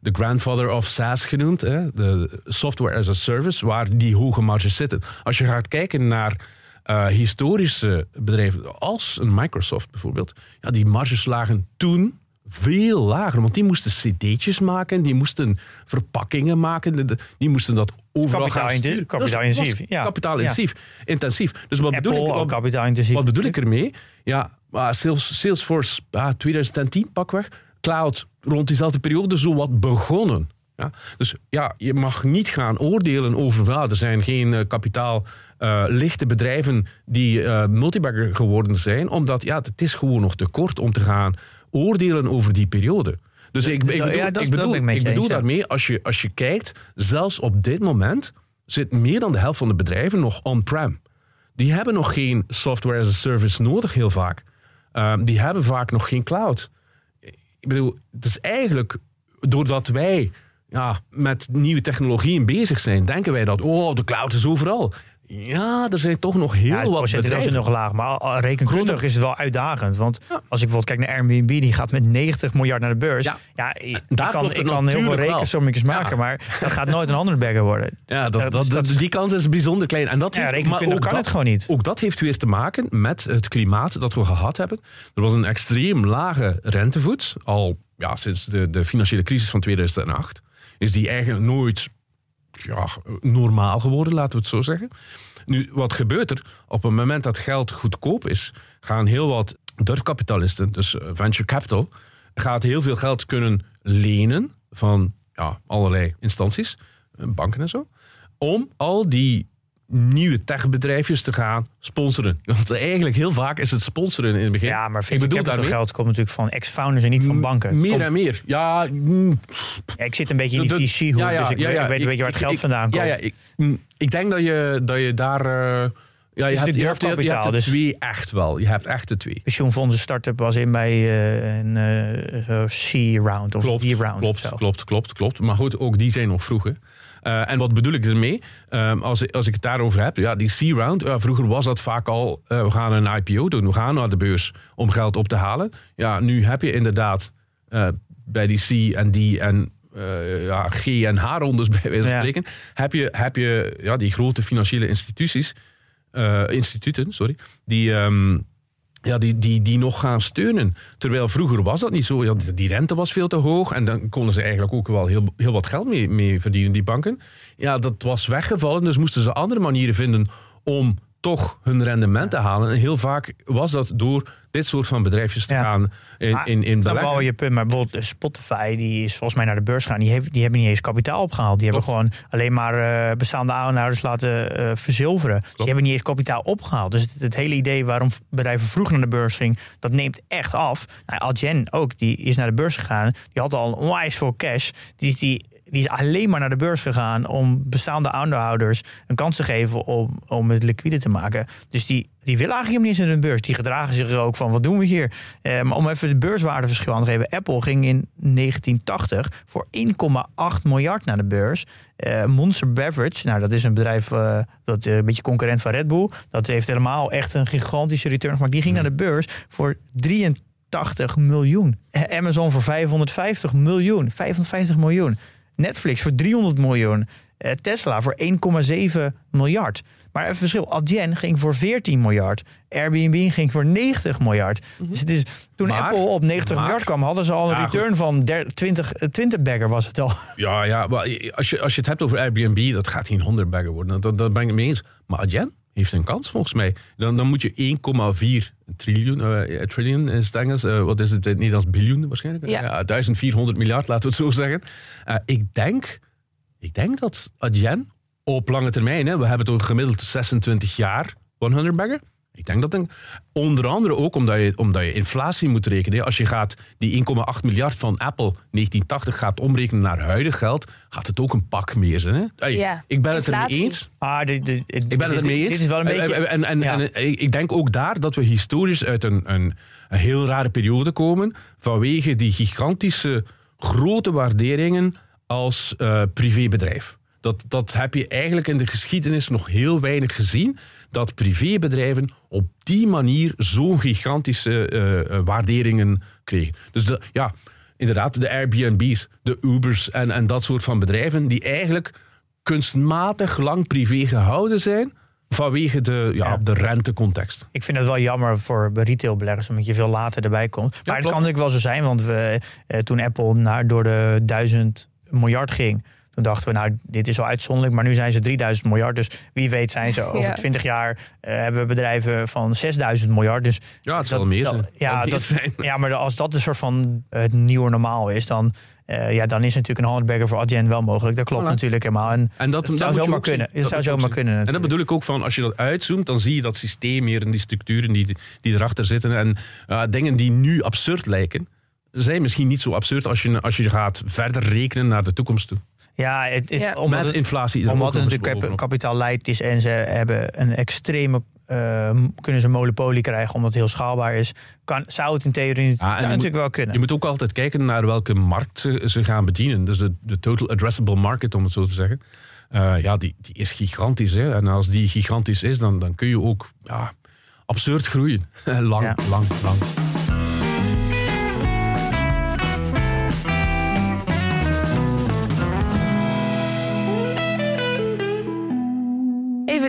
Speaker 3: de grandfather of SaaS genoemd. Hè, de software as a service, waar die hoge marges zitten. Als je gaat kijken naar eh, historische bedrijven, als een Microsoft bijvoorbeeld, ja, die marges lagen toen veel lager. Want die moesten cd'tjes maken, die moesten verpakkingen maken, die moesten dat overal gaan
Speaker 2: Kapitaalinten-
Speaker 3: sturen.
Speaker 2: kapitaalintensief, ja.
Speaker 3: Kapitaalintensief. Intensief. Dus wat bedoel ik?
Speaker 2: ook
Speaker 3: Wat, wat bedoel ik ermee? Ja, maar Sales- Salesforce ah, 2010 pakweg. Cloud rond diezelfde periode zo wat begonnen. Ja? Dus ja, je mag niet gaan oordelen over... er zijn geen eh, kapitaal eh, lichte bedrijven die eh multibagger geworden zijn. Omdat ja, het is gewoon nog te kort om te gaan oordelen over die periode. Dus ik, ik bedoel,
Speaker 2: dat
Speaker 3: ik bedoel,
Speaker 2: ik
Speaker 3: bedoel
Speaker 2: eens, ja.
Speaker 3: daarmee, als je, als je kijkt, zelfs op dit moment zit meer dan de helft van de bedrijven nog on-prem. Die hebben nog geen software as a service nodig, heel vaak. Ehm, die hebben vaak nog geen cloud. Ik bedoel, het is eigenlijk doordat wij ja, met nieuwe technologieën bezig zijn, denken wij dat, oh, de cloud is overal. Ja, er zijn toch nog heel
Speaker 2: Ja, het
Speaker 3: wat
Speaker 2: procenteel is nog laag, maar rekenkundig is het wel uitdagend. Want als ik bijvoorbeeld kijk naar Airbnb, die gaat met 90 miljard naar de beurs.
Speaker 3: Ja.
Speaker 2: Ja, ik, ik
Speaker 3: Daar
Speaker 2: kan, ik
Speaker 3: het
Speaker 2: kan heel veel rekensommetjes maken, maar dat gaat nooit een andere bagger worden.
Speaker 3: Ja, dat, dat,
Speaker 2: dat-
Speaker 3: dat- die kans is bijzonder klein. En dat heeft, maar ook
Speaker 2: kan
Speaker 3: dat,
Speaker 2: het gewoon niet.
Speaker 3: Ook dat heeft weer te maken met het klimaat dat we gehad hebben. Er was een extreem lage rentevoet, al ja, sinds de, de financiële crisis van 2008. Is die eigenlijk nooit ja, normaal geworden, laten we het zo zeggen. Nu, wat gebeurt er? Op het moment dat geld goedkoop is, gaan heel wat durfkapitalisten, dus eh, venture capital, gaat heel veel geld kunnen lenen van ja, allerlei instanties, eh, banken en zo, om al die nieuwe techbedrijfjes te gaan sponsoren. Want eigenlijk heel vaak is het sponsoren in het begin.
Speaker 2: Ja, maar
Speaker 3: ik bedoel daarmee
Speaker 2: geld komt natuurlijk van ex-founders en niet van banken.
Speaker 3: Meer
Speaker 2: komt-
Speaker 3: en meer. Ja, mm,
Speaker 2: Ja, ik zit een beetje in die
Speaker 3: de-
Speaker 2: VC-hoek,
Speaker 3: ja, ja,
Speaker 2: dus ik weet, ik weet een beetje waar het geld
Speaker 3: ik-
Speaker 2: vandaan komt.
Speaker 3: Ja, ik, mm, ik denk dat je, dat je daar... eh, ja, je,
Speaker 2: Is
Speaker 3: hebt, je, hebt, je, hebt- je
Speaker 2: durfkapitaal,
Speaker 3: hebt de
Speaker 2: dus-
Speaker 3: twee echt wel. Je hebt echt de twee.
Speaker 2: Pensioenfondsen start-up was in bij eh, een eh, C-round of D-round
Speaker 3: klopt, klopt, klopt, klopt. Maar goed, ook die zijn nog vroeg. hè. Eh, en wat bedoel ik ermee? Ehm, als, als ik het daarover heb, ja, die C-round, ja, vroeger was dat vaak al, eh, we gaan een IPO doen, we gaan naar de beurs om geld op te halen. Ja, nu heb je inderdaad eh, bij die C en D en ja, G en H-rondes bij wijze van
Speaker 2: Ja.
Speaker 3: spreken, heb je, heb je ja, die grote financiële instituties, instituten, sorry, die... ehm, ja, die, die, die nog gaan steunen. Terwijl vroeger was dat niet zo. Ja, die rente was veel te hoog. En dan konden ze eigenlijk ook wel heel, heel wat geld mee, mee verdienen, die banken. Ja, dat was weggevallen. Dus moesten ze andere manieren vinden om toch hun rendement te halen. En heel vaak was dat door dit soort van bedrijfjes te
Speaker 2: Ja.
Speaker 3: gaan in, in, in beleggen.
Speaker 2: wel je punt, maar bijvoorbeeld eh, Spotify, die is volgens mij naar de beurs gegaan. Die, heeft, die hebben niet eens kapitaal opgehaald. Die hebben gewoon alleen maar eh, bestaande aanhouders laten eh, verzilveren. Dus die hebben niet eens kapitaal opgehaald. Dus het, het hele idee waarom bedrijven vroeg naar de beurs gingen, dat neemt echt af. Nou, Adyen ook, die is naar de beurs gegaan. Die had al onwijs veel cash. Die, die, die is alleen maar naar de beurs gegaan om bestaande aandeelhouders een kans te geven om, om het liquide te maken. Dus die, die willen eigenlijk niet eens naar de beurs. Die gedragen zich er ook van, wat doen we hier? Eh, maar om even de beurswaardeverschil aan te geven. Apple ging in 1980 voor 1,8 miljard naar de beurs. Eh, Monster Beverage, nou dat is een bedrijf eh, dat eh, een beetje concurrent van Red Bull. Dat heeft helemaal echt een gigantische return gemaakt. Die ging naar de beurs voor 83 miljoen. Amazon voor 550 miljoen. 550 miljoen. Netflix voor 300 miljoen. Eh, Tesla voor 1,7 miljard. Maar een verschil. Adyen ging voor 14 miljard. Airbnb ging voor 90 miljard. Dus het is, toen
Speaker 3: Maar-
Speaker 2: Apple op 90
Speaker 3: maar-
Speaker 2: miljard kwam, hadden ze al een
Speaker 3: Ja,
Speaker 2: return van der- 20, eh, 20 bagger was het al.
Speaker 3: Ja, ja maar als je, als je het hebt over Airbnb, dat gaat geen 100 bagger worden. Dat, dat ben ik het mee eens. Maar Adyen heeft een kans volgens mij. Dan, dan moet je 1,4 triljoen, eh trillion is het Engels. Eh, wat is het in het Nederlands? Biljoen waarschijnlijk?
Speaker 1: Ja.
Speaker 3: 1400 miljard, laten we het zo zeggen. Eh, ik, denk, ik denk dat Adyen op lange termijn, hè, we hebben toch gemiddeld 26 jaar 100 bagger. Ik denk dat een, onder andere ook omdat je, omdat je inflatie moet rekenen. Als je gaat die 1,8 miljard van Apple 1980 gaat omrekenen naar huidig geld, gaat het ook een pak meer zijn. Hè?
Speaker 1: Ja,
Speaker 3: ik ben het er mee
Speaker 1: inflatie.
Speaker 3: eens.
Speaker 2: Ah, de, de,
Speaker 3: Ik ben het er mee eens.
Speaker 2: Dit is wel een beetje...
Speaker 3: En, en, en,
Speaker 2: Ja.
Speaker 3: en ik denk ook daar dat we historisch uit een, een, een heel rare periode komen. Vanwege die gigantische grote waarderingen als eh, privébedrijf. Dat, dat heb je eigenlijk in de geschiedenis nog heel weinig gezien. Dat privébedrijven op die manier zo'n gigantische eh, eh, waarderingen kregen. Dus de, ja, inderdaad, de Airbnb's, de Ubers en, en dat soort van bedrijven, die eigenlijk kunstmatig lang privé gehouden zijn vanwege de, ja,
Speaker 2: Ja.
Speaker 3: de rentecontext.
Speaker 2: Ik vind het wel jammer voor retailbeleggers, omdat je veel later erbij komt. Maar het kan natuurlijk wel zo zijn, want we, eh, toen Apple naar, door de 1000 miljard ging, toen dachten we, nou, dit is al uitzonderlijk, maar nu zijn ze 3000 miljard. Dus wie weet zijn ze over
Speaker 1: Ja.
Speaker 2: 20 jaar, eh, hebben we bedrijven van 6000 miljard. Dus
Speaker 3: Ja, het zal
Speaker 2: dat-
Speaker 3: meer
Speaker 2: dat-
Speaker 3: zijn.
Speaker 2: Ja,
Speaker 3: zal meer
Speaker 2: dat,
Speaker 3: zijn.
Speaker 2: ja, maar als dat een soort van het nieuwe normaal is, dan, eh, ja, dan is natuurlijk een handbagger voor Adyen wel mogelijk. Dat klopt
Speaker 3: Voilà.
Speaker 2: natuurlijk helemaal. En
Speaker 3: En dat,
Speaker 2: zou zomaar kunnen.
Speaker 3: Dat
Speaker 2: zou
Speaker 3: moet je ook
Speaker 2: zomaar kunnen.
Speaker 3: En dat bedoel ik ook van, als je dat uitzoomt, dan zie je dat systeem meer en die structuren die, die erachter zitten. En ja, dingen die nu absurd lijken, zijn misschien niet zo absurd als je, als je gaat verder rekenen naar de toekomst toe.
Speaker 2: Ja, het, het,
Speaker 1: Ja.
Speaker 2: omdat
Speaker 3: Met inflatie.
Speaker 2: Omdat het natuurlijk
Speaker 3: bovenop.
Speaker 2: kap- kapitaalleid is en ze hebben een extreme. eh, kunnen ze een monopolie krijgen omdat het heel schaalbaar is. Kan, zou het in theorie zou natuurlijk
Speaker 3: moet-
Speaker 2: wel kunnen.
Speaker 3: Je moet ook altijd kijken naar welke markt ze, ze gaan bedienen. Dus de, de total addressable market, om het zo te zeggen. Eh, ja, die, die is gigantisch. Hè? En als die gigantisch is, dan, dan kun je ook ja, absurd groeien. lang,
Speaker 2: Ja.
Speaker 3: lang, lang.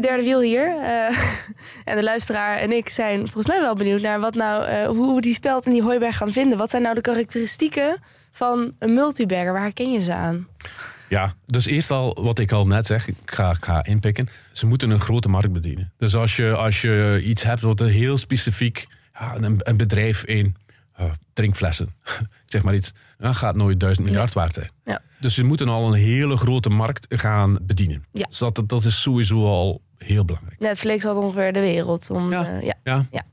Speaker 1: Derde wiel hier. Eh, en de luisteraar en ik zijn volgens mij wel benieuwd naar wat nou, eh, hoe we die speld en die hooiberg gaan vinden. Wat zijn nou de karakteristieken van een multibagger? Waar herken je ze aan?
Speaker 3: Ja, dus eerst al wat ik al net zeg, ik ga, ik ga inpikken. Ze moeten een grote markt bedienen. Dus als je, als je iets hebt wat een heel specifiek, ja, een, een bedrijf in eh, drinkflessen, zeg maar iets, dan gaat nooit duizend miljard waard zijn.
Speaker 1: Ja.
Speaker 3: Dus ze moeten al een hele grote markt gaan bedienen.
Speaker 1: Ja.
Speaker 3: Dus dat, dat is sowieso al heel belangrijk.
Speaker 1: Netflix had ongeveer de wereld. Om,
Speaker 3: Ja.
Speaker 1: eh, ja.
Speaker 3: Ja.
Speaker 1: Ja.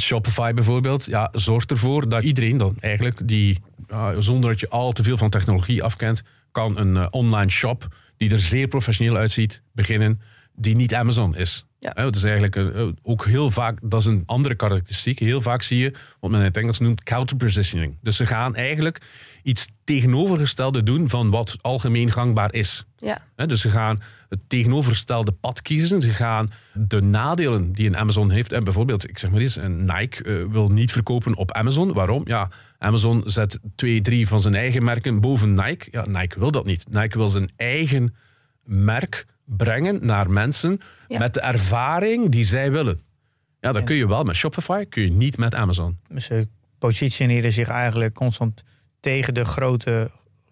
Speaker 3: Shopify bijvoorbeeld, ja, zorgt ervoor dat iedereen dan eigenlijk die, ja, zonder dat je al te veel van technologie afkent, kan een eh, online shop die er zeer professioneel uitziet beginnen, die niet Amazon is.
Speaker 1: Ja.
Speaker 3: Hè, Het is eigenlijk eh, ook heel vaak, dat is een andere karakteristiek. Heel vaak zie je wat men in het Engels noemt counterpositioning. Dus ze gaan eigenlijk iets tegenovergestelde doen van wat algemeen gangbaar is.
Speaker 1: Ja.
Speaker 3: Hè, Dus ze gaan het tegenovergestelde pad kiezen. Ze gaan de nadelen die een Amazon heeft. En bijvoorbeeld, ik zeg maar eens, een Nike eh, wil niet verkopen op Amazon. Waarom? Ja, Amazon zet twee, drie van zijn eigen merken boven Nike. Ja, Nike wil dat niet. Nike wil zijn eigen merk brengen naar mensen
Speaker 1: Ja.
Speaker 3: met de ervaring die zij willen. Ja, dat kun je wel met Shopify, kun je niet met Amazon.
Speaker 2: Ze positioneren zich eigenlijk constant tegen de grote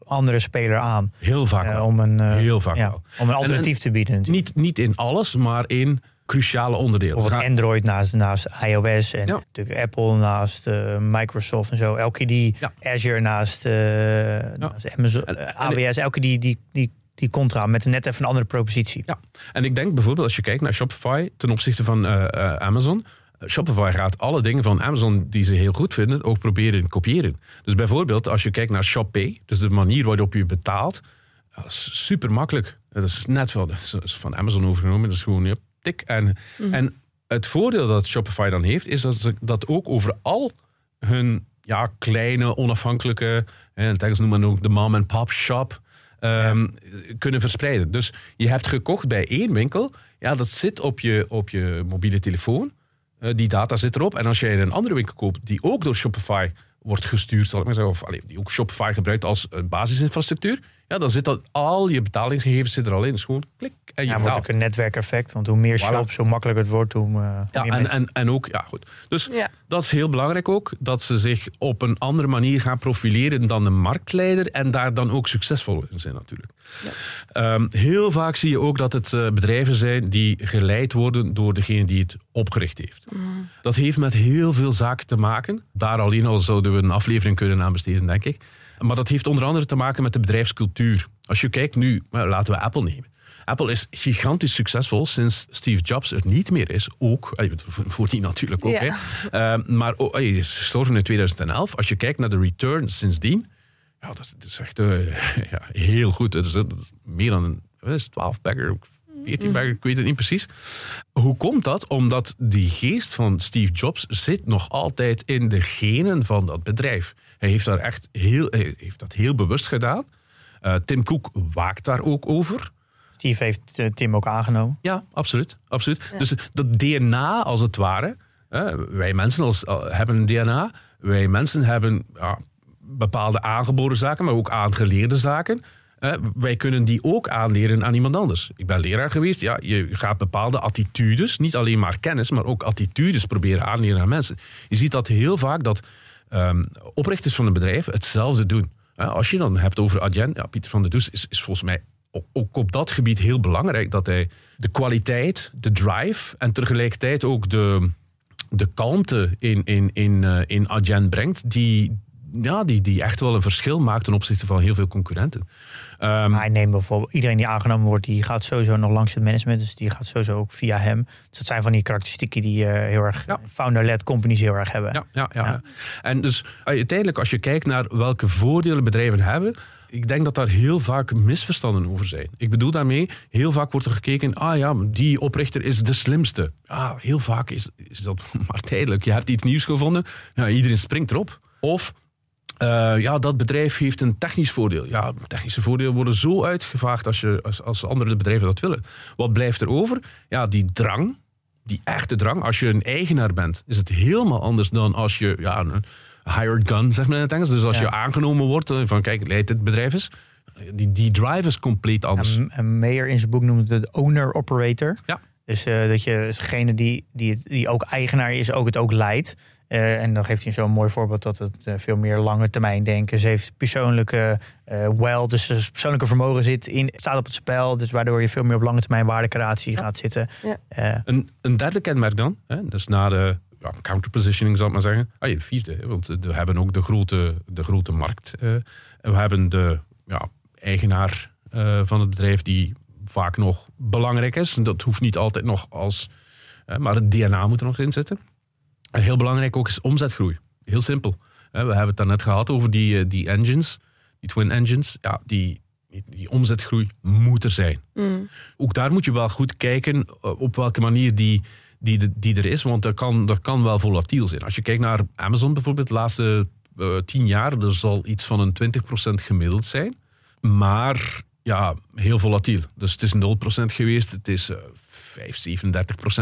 Speaker 2: andere speler aan.
Speaker 3: Heel vaak
Speaker 2: Eh,
Speaker 3: wel.
Speaker 2: om, een, eh,
Speaker 3: Heel vaak
Speaker 2: ja,
Speaker 3: wel.
Speaker 2: om een alternatief te bieden. natuurlijk.
Speaker 3: Niet, niet in alles, maar in cruciale onderdelen.
Speaker 2: Bijvoorbeeld
Speaker 3: gaan-
Speaker 2: Android naast, naast iOS en
Speaker 3: Ja.
Speaker 2: natuurlijk Apple naast eh, Microsoft en zo. Elke die
Speaker 3: Ja.
Speaker 2: Azure naast, naast Amazon,
Speaker 3: En- en-
Speaker 2: AWS, elke die, die, die, die contra met net even een andere propositie.
Speaker 3: Ja, en ik denk bijvoorbeeld als je kijkt naar Shopify ten opzichte van Amazon. Shopify gaat alle dingen van Amazon die ze heel goed vinden ook proberen te kopiëren. Dus bijvoorbeeld als je kijkt naar ShopPay, dus de manier waarop je betaalt, dat is super makkelijk. Dat is net is van Amazon overgenomen. Dat is gewoon ja, tik. En, en het voordeel dat Shopify dan heeft, is dat ze dat ook over al hun ja, kleine, onafhankelijke, in het Engels noemen ook de mom-and-pop shop, ehm, kunnen verspreiden. Dus je hebt gekocht bij één winkel, ja, dat zit op je, op je mobiele telefoon. Eh, die data zit erop. En als jij een andere winkel koopt die ook door Shopify wordt gestuurd, zal ik maar zeggen, of die ook Shopify gebruikt als eh, basisinfrastructuur, ja, dan zit dat al je betalingsgegevens zit er al in. Dus gewoon klik en je
Speaker 2: Ja,
Speaker 3: betaalt.
Speaker 2: ook een netwerkeffect. Want hoe meer
Speaker 3: Voilà.
Speaker 2: shops, hoe makkelijker het wordt, hoe, eh,
Speaker 3: Ja, en,
Speaker 2: mensen-
Speaker 3: en, en ook, ja, goed. Dus
Speaker 1: Ja.
Speaker 3: dat is heel belangrijk ook, dat ze zich op een andere manier gaan profileren dan de marktleider en daar dan ook succesvol in zijn natuurlijk. Ehm, heel vaak zie je ook dat het eh, bedrijven zijn die geleid worden door degene die het opgericht heeft. Dat heeft met heel veel zaken te maken. Daar alleen al zouden we een aflevering kunnen aan besteden, denk ik. Maar dat heeft onder andere te maken met de bedrijfscultuur. Als je kijkt nu, eh, laten we Apple nemen. Apple is gigantisch succesvol sinds Steve Jobs er niet meer is. Ook, eh, voor die natuurlijk ook.
Speaker 1: Ja.
Speaker 3: Hè. Eh, maar oh, hij is gestorven in 2011. Als je kijkt naar de return sindsdien. Ja, dat is, dat is echt eh, ja, heel goed. Dat is, dat is meer dan een wat is het, 12 bagger, 14 bagger, ik weet het niet precies. Hoe komt dat? Omdat die geest van Steve Jobs zit nog altijd in de genen van dat bedrijf. Hij heeft, daar echt heel, hij heeft dat heel bewust gedaan. Eh, Tim Cook waakt daar ook over.
Speaker 2: Steve heeft eh, Tim ook aangenomen.
Speaker 3: Ja, absoluut. absoluut. Dus dat DNA, als het ware. Hè, wij mensen als, eh, hebben een DNA. Wij mensen hebben ja, bepaalde aangeboren zaken, maar ook aangeleerde zaken. Wij kunnen die ook aanleren aan iemand anders. Ik ben leraar geweest. Ja, je gaat bepaalde attitudes, niet alleen maar kennis, maar ook attitudes proberen aanleren aan mensen. Je ziet dat heel vaak dat ehm, oprichters van een bedrijf hetzelfde doen. Als je dan hebt over Adyen, ja, Pieter van der Does is, is volgens mij ook op dat gebied heel belangrijk dat hij de kwaliteit, de drive en tegelijkertijd ook de, de kalmte in, in, in, eh, in Adyen brengt, die, ja, die, die echt wel een verschil maakt ten opzichte van heel veel concurrenten. Ehm,
Speaker 2: Maar hij neemt bijvoorbeeld, iedereen die aangenomen wordt, die gaat sowieso nog langs het management. Dus die gaat sowieso ook via hem. Dus dat zijn van die karakteristieken die eh, heel erg
Speaker 3: Ja.
Speaker 2: founder-led companies heel erg hebben.
Speaker 3: Ja, ja, ja. En dus uiteindelijk, als je kijkt naar welke voordelen bedrijven hebben, ik denk dat daar heel vaak misverstanden over zijn. Ik bedoel daarmee, heel vaak wordt er gekeken, ah ja, die oprichter is de slimste. Ja, heel vaak is, is dat maar tijdelijk. Je hebt iets nieuws gevonden, ja, iedereen springt erop. Of eh, ja, dat bedrijf heeft een technisch voordeel. Ja, technische voordelen worden zo uitgevaagd als, je, als, als andere bedrijven dat willen. Wat blijft er over? Ja, die drang, die echte drang. Als je een eigenaar bent, is het helemaal anders dan als je ja, een hired gun, zeg maar in het Engels. Dus als
Speaker 2: Ja.
Speaker 3: je aangenomen wordt eh, van kijk, leidt dit bedrijf is. Die, die drive is compleet anders.
Speaker 2: En Meyer in zijn boek noemt het de owner-operator.
Speaker 3: Ja.
Speaker 2: Dus eh, dat je degene die, die, die ook eigenaar is, ook het ook leidt. Eh, en dan geeft hij zo'n mooi voorbeeld dat het eh, veel meer lange termijn denken. Ze heeft persoonlijke eh wealth, dus persoonlijke vermogen zit in, staat op het spel. Dus waardoor je veel meer op lange termijn waardecreatie gaat zitten.
Speaker 1: Ja.
Speaker 2: Eh,
Speaker 3: Een, een derde kenmerk dan, hè, dus na de ja, counterpositioning zal ik maar zeggen. Ah, ja, de vierde, hè, want we hebben ook de grote, de grote markt. eh, en we hebben de ja, eigenaar eh, van het bedrijf die vaak nog belangrijk is. Dat hoeft niet altijd nog als... maar het DNA moet er nog in zitten. En heel belangrijk ook is omzetgroei. Heel simpel. We hebben het daarnet gehad over die, eh, die engines, die twin engines. Ja, die, die, die omzetgroei moet er zijn.
Speaker 1: Mm.
Speaker 3: Ook daar moet je wel goed kijken eh, op welke manier die, die, die er is. Want dat kan, dat kan wel volatiel zijn. Als je kijkt naar Amazon bijvoorbeeld, de laatste eh, tien jaar, er zal iets van een 20% gemiddeld zijn. Maar ja, heel volatiel. Dus het is 0% geweest, het is eh 5, 37%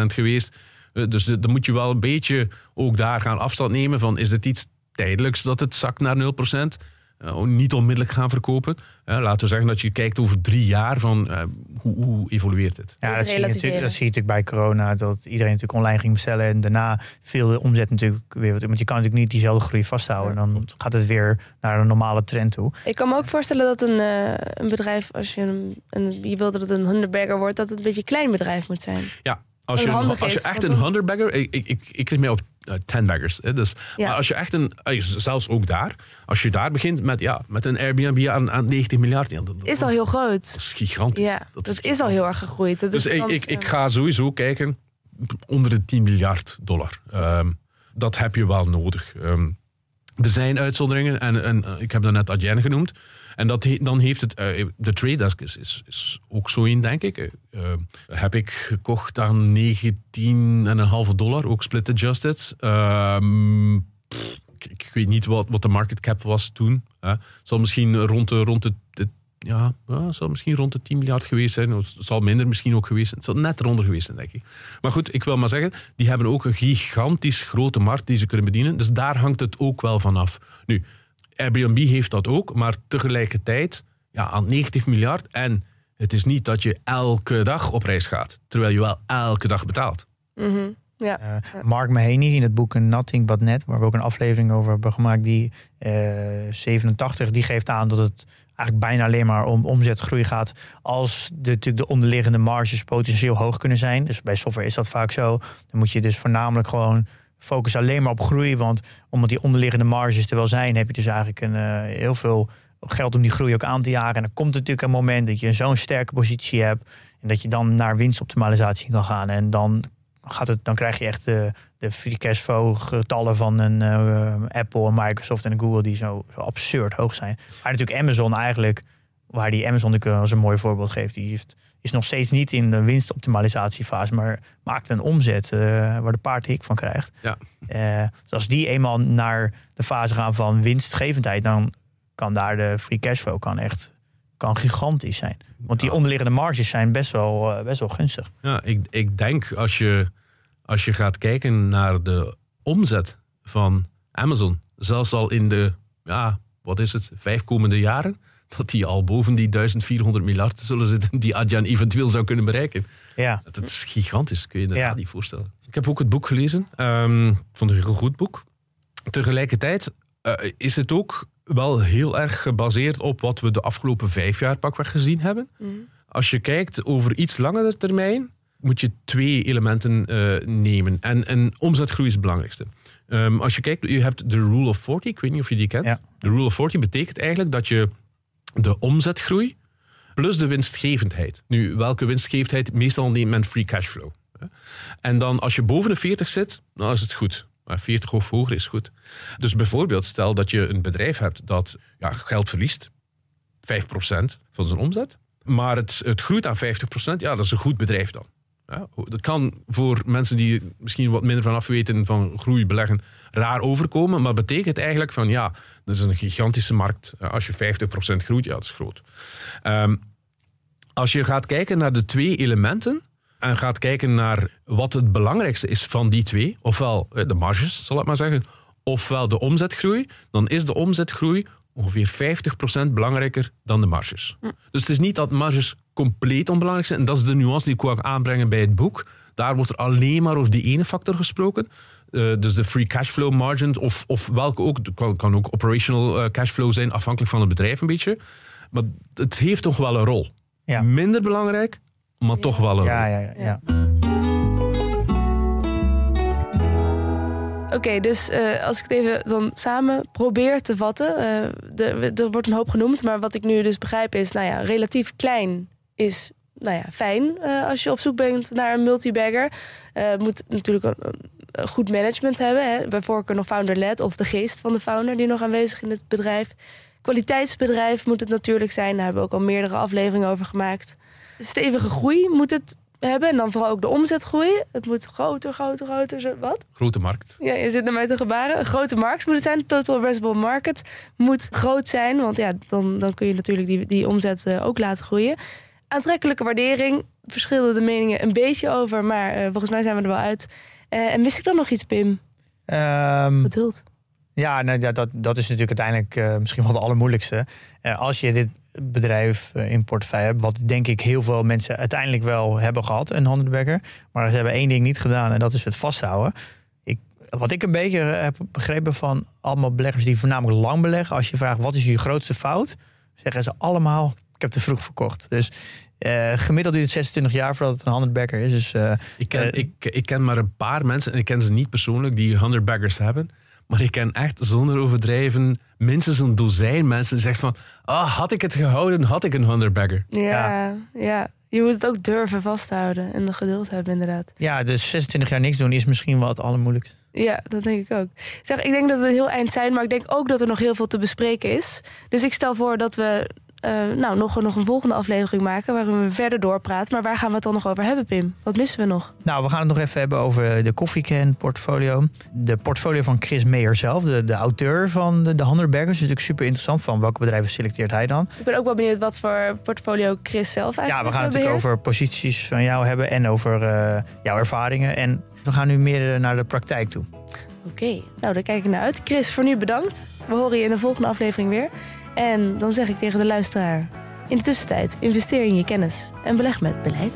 Speaker 3: geweest. Eh, dus dan moet je wel een beetje ook daar gaan afstand nemen van is dit iets tijdelijks dat het zakt naar 0%? Eh, niet onmiddellijk gaan verkopen. Eh, laten we zeggen dat je kijkt over drie jaar van eh, hoe, hoe evolueert het.
Speaker 2: Ja, dat zie, je natuurlijk, dat zie je natuurlijk bij corona. Dat iedereen natuurlijk online ging bestellen. En daarna viel de omzet natuurlijk weer. wat- Want je kan natuurlijk niet diezelfde groei vasthouden.
Speaker 3: Ja,
Speaker 2: dan
Speaker 3: klopt.
Speaker 2: gaat het weer naar een normale trend toe.
Speaker 1: Ik kan me ook voorstellen dat een, eh, een bedrijf, als je, een, een, je wil dat het een hunderbagger wordt, dat het een beetje een klein bedrijf moet zijn.
Speaker 3: Ja, als je, als je echt een
Speaker 1: dan-
Speaker 3: hunderbagger... Ik, ik, ik, richt mij op eh, tenbaggers. Hè, dus,
Speaker 1: Ja.
Speaker 3: Maar als je echt een... eh, Zelfs ook daar. Als je daar begint met, ja, met een Airbnb aan, aan 90 miljard... Ja, dat,
Speaker 1: Is al heel groot.
Speaker 3: dat is gigantisch.
Speaker 1: Ja, dat, is, al heel erg gegroeid. Dat
Speaker 3: Dus
Speaker 1: is
Speaker 3: ik,
Speaker 1: kans,
Speaker 3: ik, ga sowieso kijken onder de 10 miljard dollar. Ehm, dat heb je wel nodig. Ehm, er zijn uitzonderingen en, en eh, ik heb daarnet Adyen genoemd. En dat dan heeft het, eh, de trade desk is, is, ook zo in, denk ik. Eh, heb ik gekocht aan 19,5 dollar, ook split adjusted. Ehm, ik, weet niet wat, wat de market cap was toen. Hè. zal misschien rond de, rond de, ja, zal misschien rond de 10 miljard geweest zijn. Het zal minder misschien ook geweest zijn. Het zal net eronder geweest zijn, denk ik. Maar goed, ik wil maar zeggen, die hebben ook een gigantisch grote markt die ze kunnen bedienen. Dus daar hangt het ook wel van af. Nu, Airbnb heeft dat ook, maar tegelijkertijd ja, aan 90 miljard. En het is niet dat je elke dag op reis gaat, terwijl je wel elke dag betaalt.
Speaker 1: Mhm, ja.
Speaker 2: Eh, Mark Mahaney in het boek Nothing But Net, waar we ook een aflevering over hebben gemaakt, die eh 87, die geeft aan dat het eigenlijk bijna alleen maar om omzetgroei gaat als de, natuurlijk de onderliggende marges potentieel hoog kunnen zijn. Dus bij software is dat vaak zo. Dan moet je dus voornamelijk gewoon focussen alleen maar op groei, want omdat die onderliggende marges er wel zijn, heb je dus eigenlijk een, eh, heel veel geld om die groei ook aan te jagen. En dan komt natuurlijk een moment dat je zo'n sterke positie hebt en dat je dan naar winstoptimalisatie kan gaan. En dan gaat het, dan krijg je echt de, de free cashflow getallen van een eh, Apple en Microsoft en Google die zo, zo absurd hoog zijn. Maar natuurlijk Amazon eigenlijk, waar die Amazon natuurlijk als een mooi voorbeeld geeft, die heeft, is nog steeds niet in de winstoptimalisatiefase, maar maakt een omzet eh, waar de paard hik van krijgt.
Speaker 3: Ja.
Speaker 2: Eh, dus als die eenmaal naar de fase gaan van winstgevendheid, dan kan daar de free cashflow kan echt kan gigantisch zijn. Want die onderliggende marges zijn best wel, eh, best wel gunstig.
Speaker 3: Ja, ik, ik denk als je, als je gaat kijken naar de omzet van Amazon, zelfs al in de, ja, wat is het, vijf komende jaren, dat die al boven die 1400 miljard zullen zitten, die Adyen eventueel zou kunnen bereiken.
Speaker 2: Ja.
Speaker 3: Dat is gigantisch, kun je je
Speaker 2: Ja.
Speaker 3: niet voorstellen. Ik heb ook het boek gelezen. Ehm, Ik vond het een heel goed boek. Tegelijkertijd eh, is het ook wel heel erg gebaseerd op wat we de afgelopen vijf jaar pakweg gezien hebben.
Speaker 1: Mhm.
Speaker 3: Als je kijkt over iets langere termijn, moet je twee elementen eh, nemen. En, en omzetgroei is het belangrijkste. Ehm, als je kijkt, je hebt de Rule of 40, ik weet niet of je die kent.
Speaker 2: Ja.
Speaker 3: De Rule of 40 betekent eigenlijk dat je de omzetgroei plus de winstgevendheid. Nu, welke winstgevendheid? Meestal neemt men free cashflow. En dan als je boven de 40 zit, dan is het goed. Maar 40 of hoger is goed. Dus bijvoorbeeld, stel dat je een bedrijf hebt dat ja, geld verliest, 5% van zijn omzet, maar het, het groeit aan 50%, ja, dat is een goed bedrijf dan. Ja, dat kan voor mensen die misschien wat minder van af weten van groei beleggen raar overkomen, maar betekent eigenlijk van ja, dat is een gigantische markt. Als je 50% groeit, ja, dat is groot. Ehm, als je gaat kijken naar de twee elementen en gaat kijken naar wat het belangrijkste is van die twee, ofwel eh, de marges, zal ik maar zeggen, ofwel de omzetgroei, dan is de omzetgroei ongeveer 50% belangrijker dan de marges. Dus het is niet dat marges compleet onbelangrijk zijn. En dat is de nuance die ik wou aanbrengen bij het boek. Daar wordt er alleen maar over die ene factor gesproken. Eh, dus de free cashflow margin, of, of welke ook, het kan, kan ook operational eh, cashflow zijn, afhankelijk van het bedrijf een beetje. Maar het heeft toch wel een rol.
Speaker 2: Ja.
Speaker 3: Minder belangrijk, maar toch wel een
Speaker 2: Ja,
Speaker 3: rol.
Speaker 2: ja, ja. ja.
Speaker 1: Oké, dus eh, als ik het even dan samen probeer te vatten. eh, de- er wordt een hoop genoemd, maar wat ik nu dus begrijp is, nou ja, relatief klein is nou ja, fijn eh, als je op zoek bent naar een multibagger. Eh, Het moet natuurlijk een, een goed management hebben. Hè. Bij voorkeur nog founder-led of de geest van de founder die nog aanwezig in het bedrijf. Kwaliteitsbedrijf moet het natuurlijk zijn. Daar hebben we ook al meerdere afleveringen over gemaakt. Stevige groei moet het hebben. En dan vooral ook de omzetgroei. Het moet groter, groter, groter. Wat?
Speaker 3: Grote markt.
Speaker 1: Ja, je zit naar mij te gebaren. Een grote markt moet het zijn. De total addressable market moet groot zijn. Want ja, dan, dan kun je natuurlijk die, die omzet eh, ook laten groeien. Aantrekkelijke waardering. Verschillen de meningen een beetje over. Maar eh, volgens mij zijn we er wel uit. Eh, en mis ik dan nog iets, Pim?
Speaker 2: Ehm,
Speaker 1: Geduld.
Speaker 2: Ja, nou, ja dat, dat is natuurlijk uiteindelijk eh, misschien wel de allermoeilijkste. Als je dit bedrijf in portefeuille hebt, wat denk ik heel veel mensen uiteindelijk wel hebben gehad, een handelsbagger. Maar ze hebben één ding niet gedaan en dat is het vasthouden. Ik, wat ik een beetje heb begrepen van allemaal beleggers die voornamelijk lang beleggen, als je vraagt wat is je grootste fout, zeggen ze allemaal, ik heb te vroeg verkocht. Dus eh, gemiddeld duurt het 26 jaar voordat het een handelsbagger is. Dus eh,
Speaker 3: Ik ken,
Speaker 2: Eh,
Speaker 3: ik, ik ken maar een paar mensen, en ik ken ze niet persoonlijk, die 100 baggers hebben. Maar ik ken echt zonder overdrijven minstens een dozijn mensen die zeggen van... Ah, had ik het gehouden, had ik een 100 bagger.
Speaker 1: Ja, ja, je moet het ook durven vasthouden. En de geduld hebben, inderdaad.
Speaker 2: ja, dus 26 jaar niks doen is misschien wel het allermoeilijkste.
Speaker 1: Ja, dat denk ik ook. Zeg, ik denk dat we een heel eind zijn, maar ik denk ook dat er nog heel veel te bespreken is. Dus ik stel voor dat we nou, nog, nog een volgende aflevering maken waarin we verder doorpraten. Maar waar gaan we het dan nog over hebben, Pim? Wat missen we nog?
Speaker 2: Nou, we gaan het nog even hebben over de Coffeecan portfolio. De portfolio van Chris Meyer zelf, de, de auteur van de, de Handerbergers. is natuurlijk super interessant van welke bedrijven selecteert hij dan.
Speaker 1: Ik ben ook wel benieuwd wat voor portfolio Chris zelf
Speaker 2: Ja,
Speaker 1: eigenlijk
Speaker 2: we gaan het natuurlijk over posities van jou hebben en over eh, jouw ervaringen. En we gaan nu meer eh, naar de praktijk toe.
Speaker 1: Oké, nou daar kijk ik naar uit. Chris, voor nu bedankt. We horen je in de volgende aflevering weer. En dan zeg ik tegen de luisteraar... in de tussentijd, investeer in je kennis en beleg met beleid.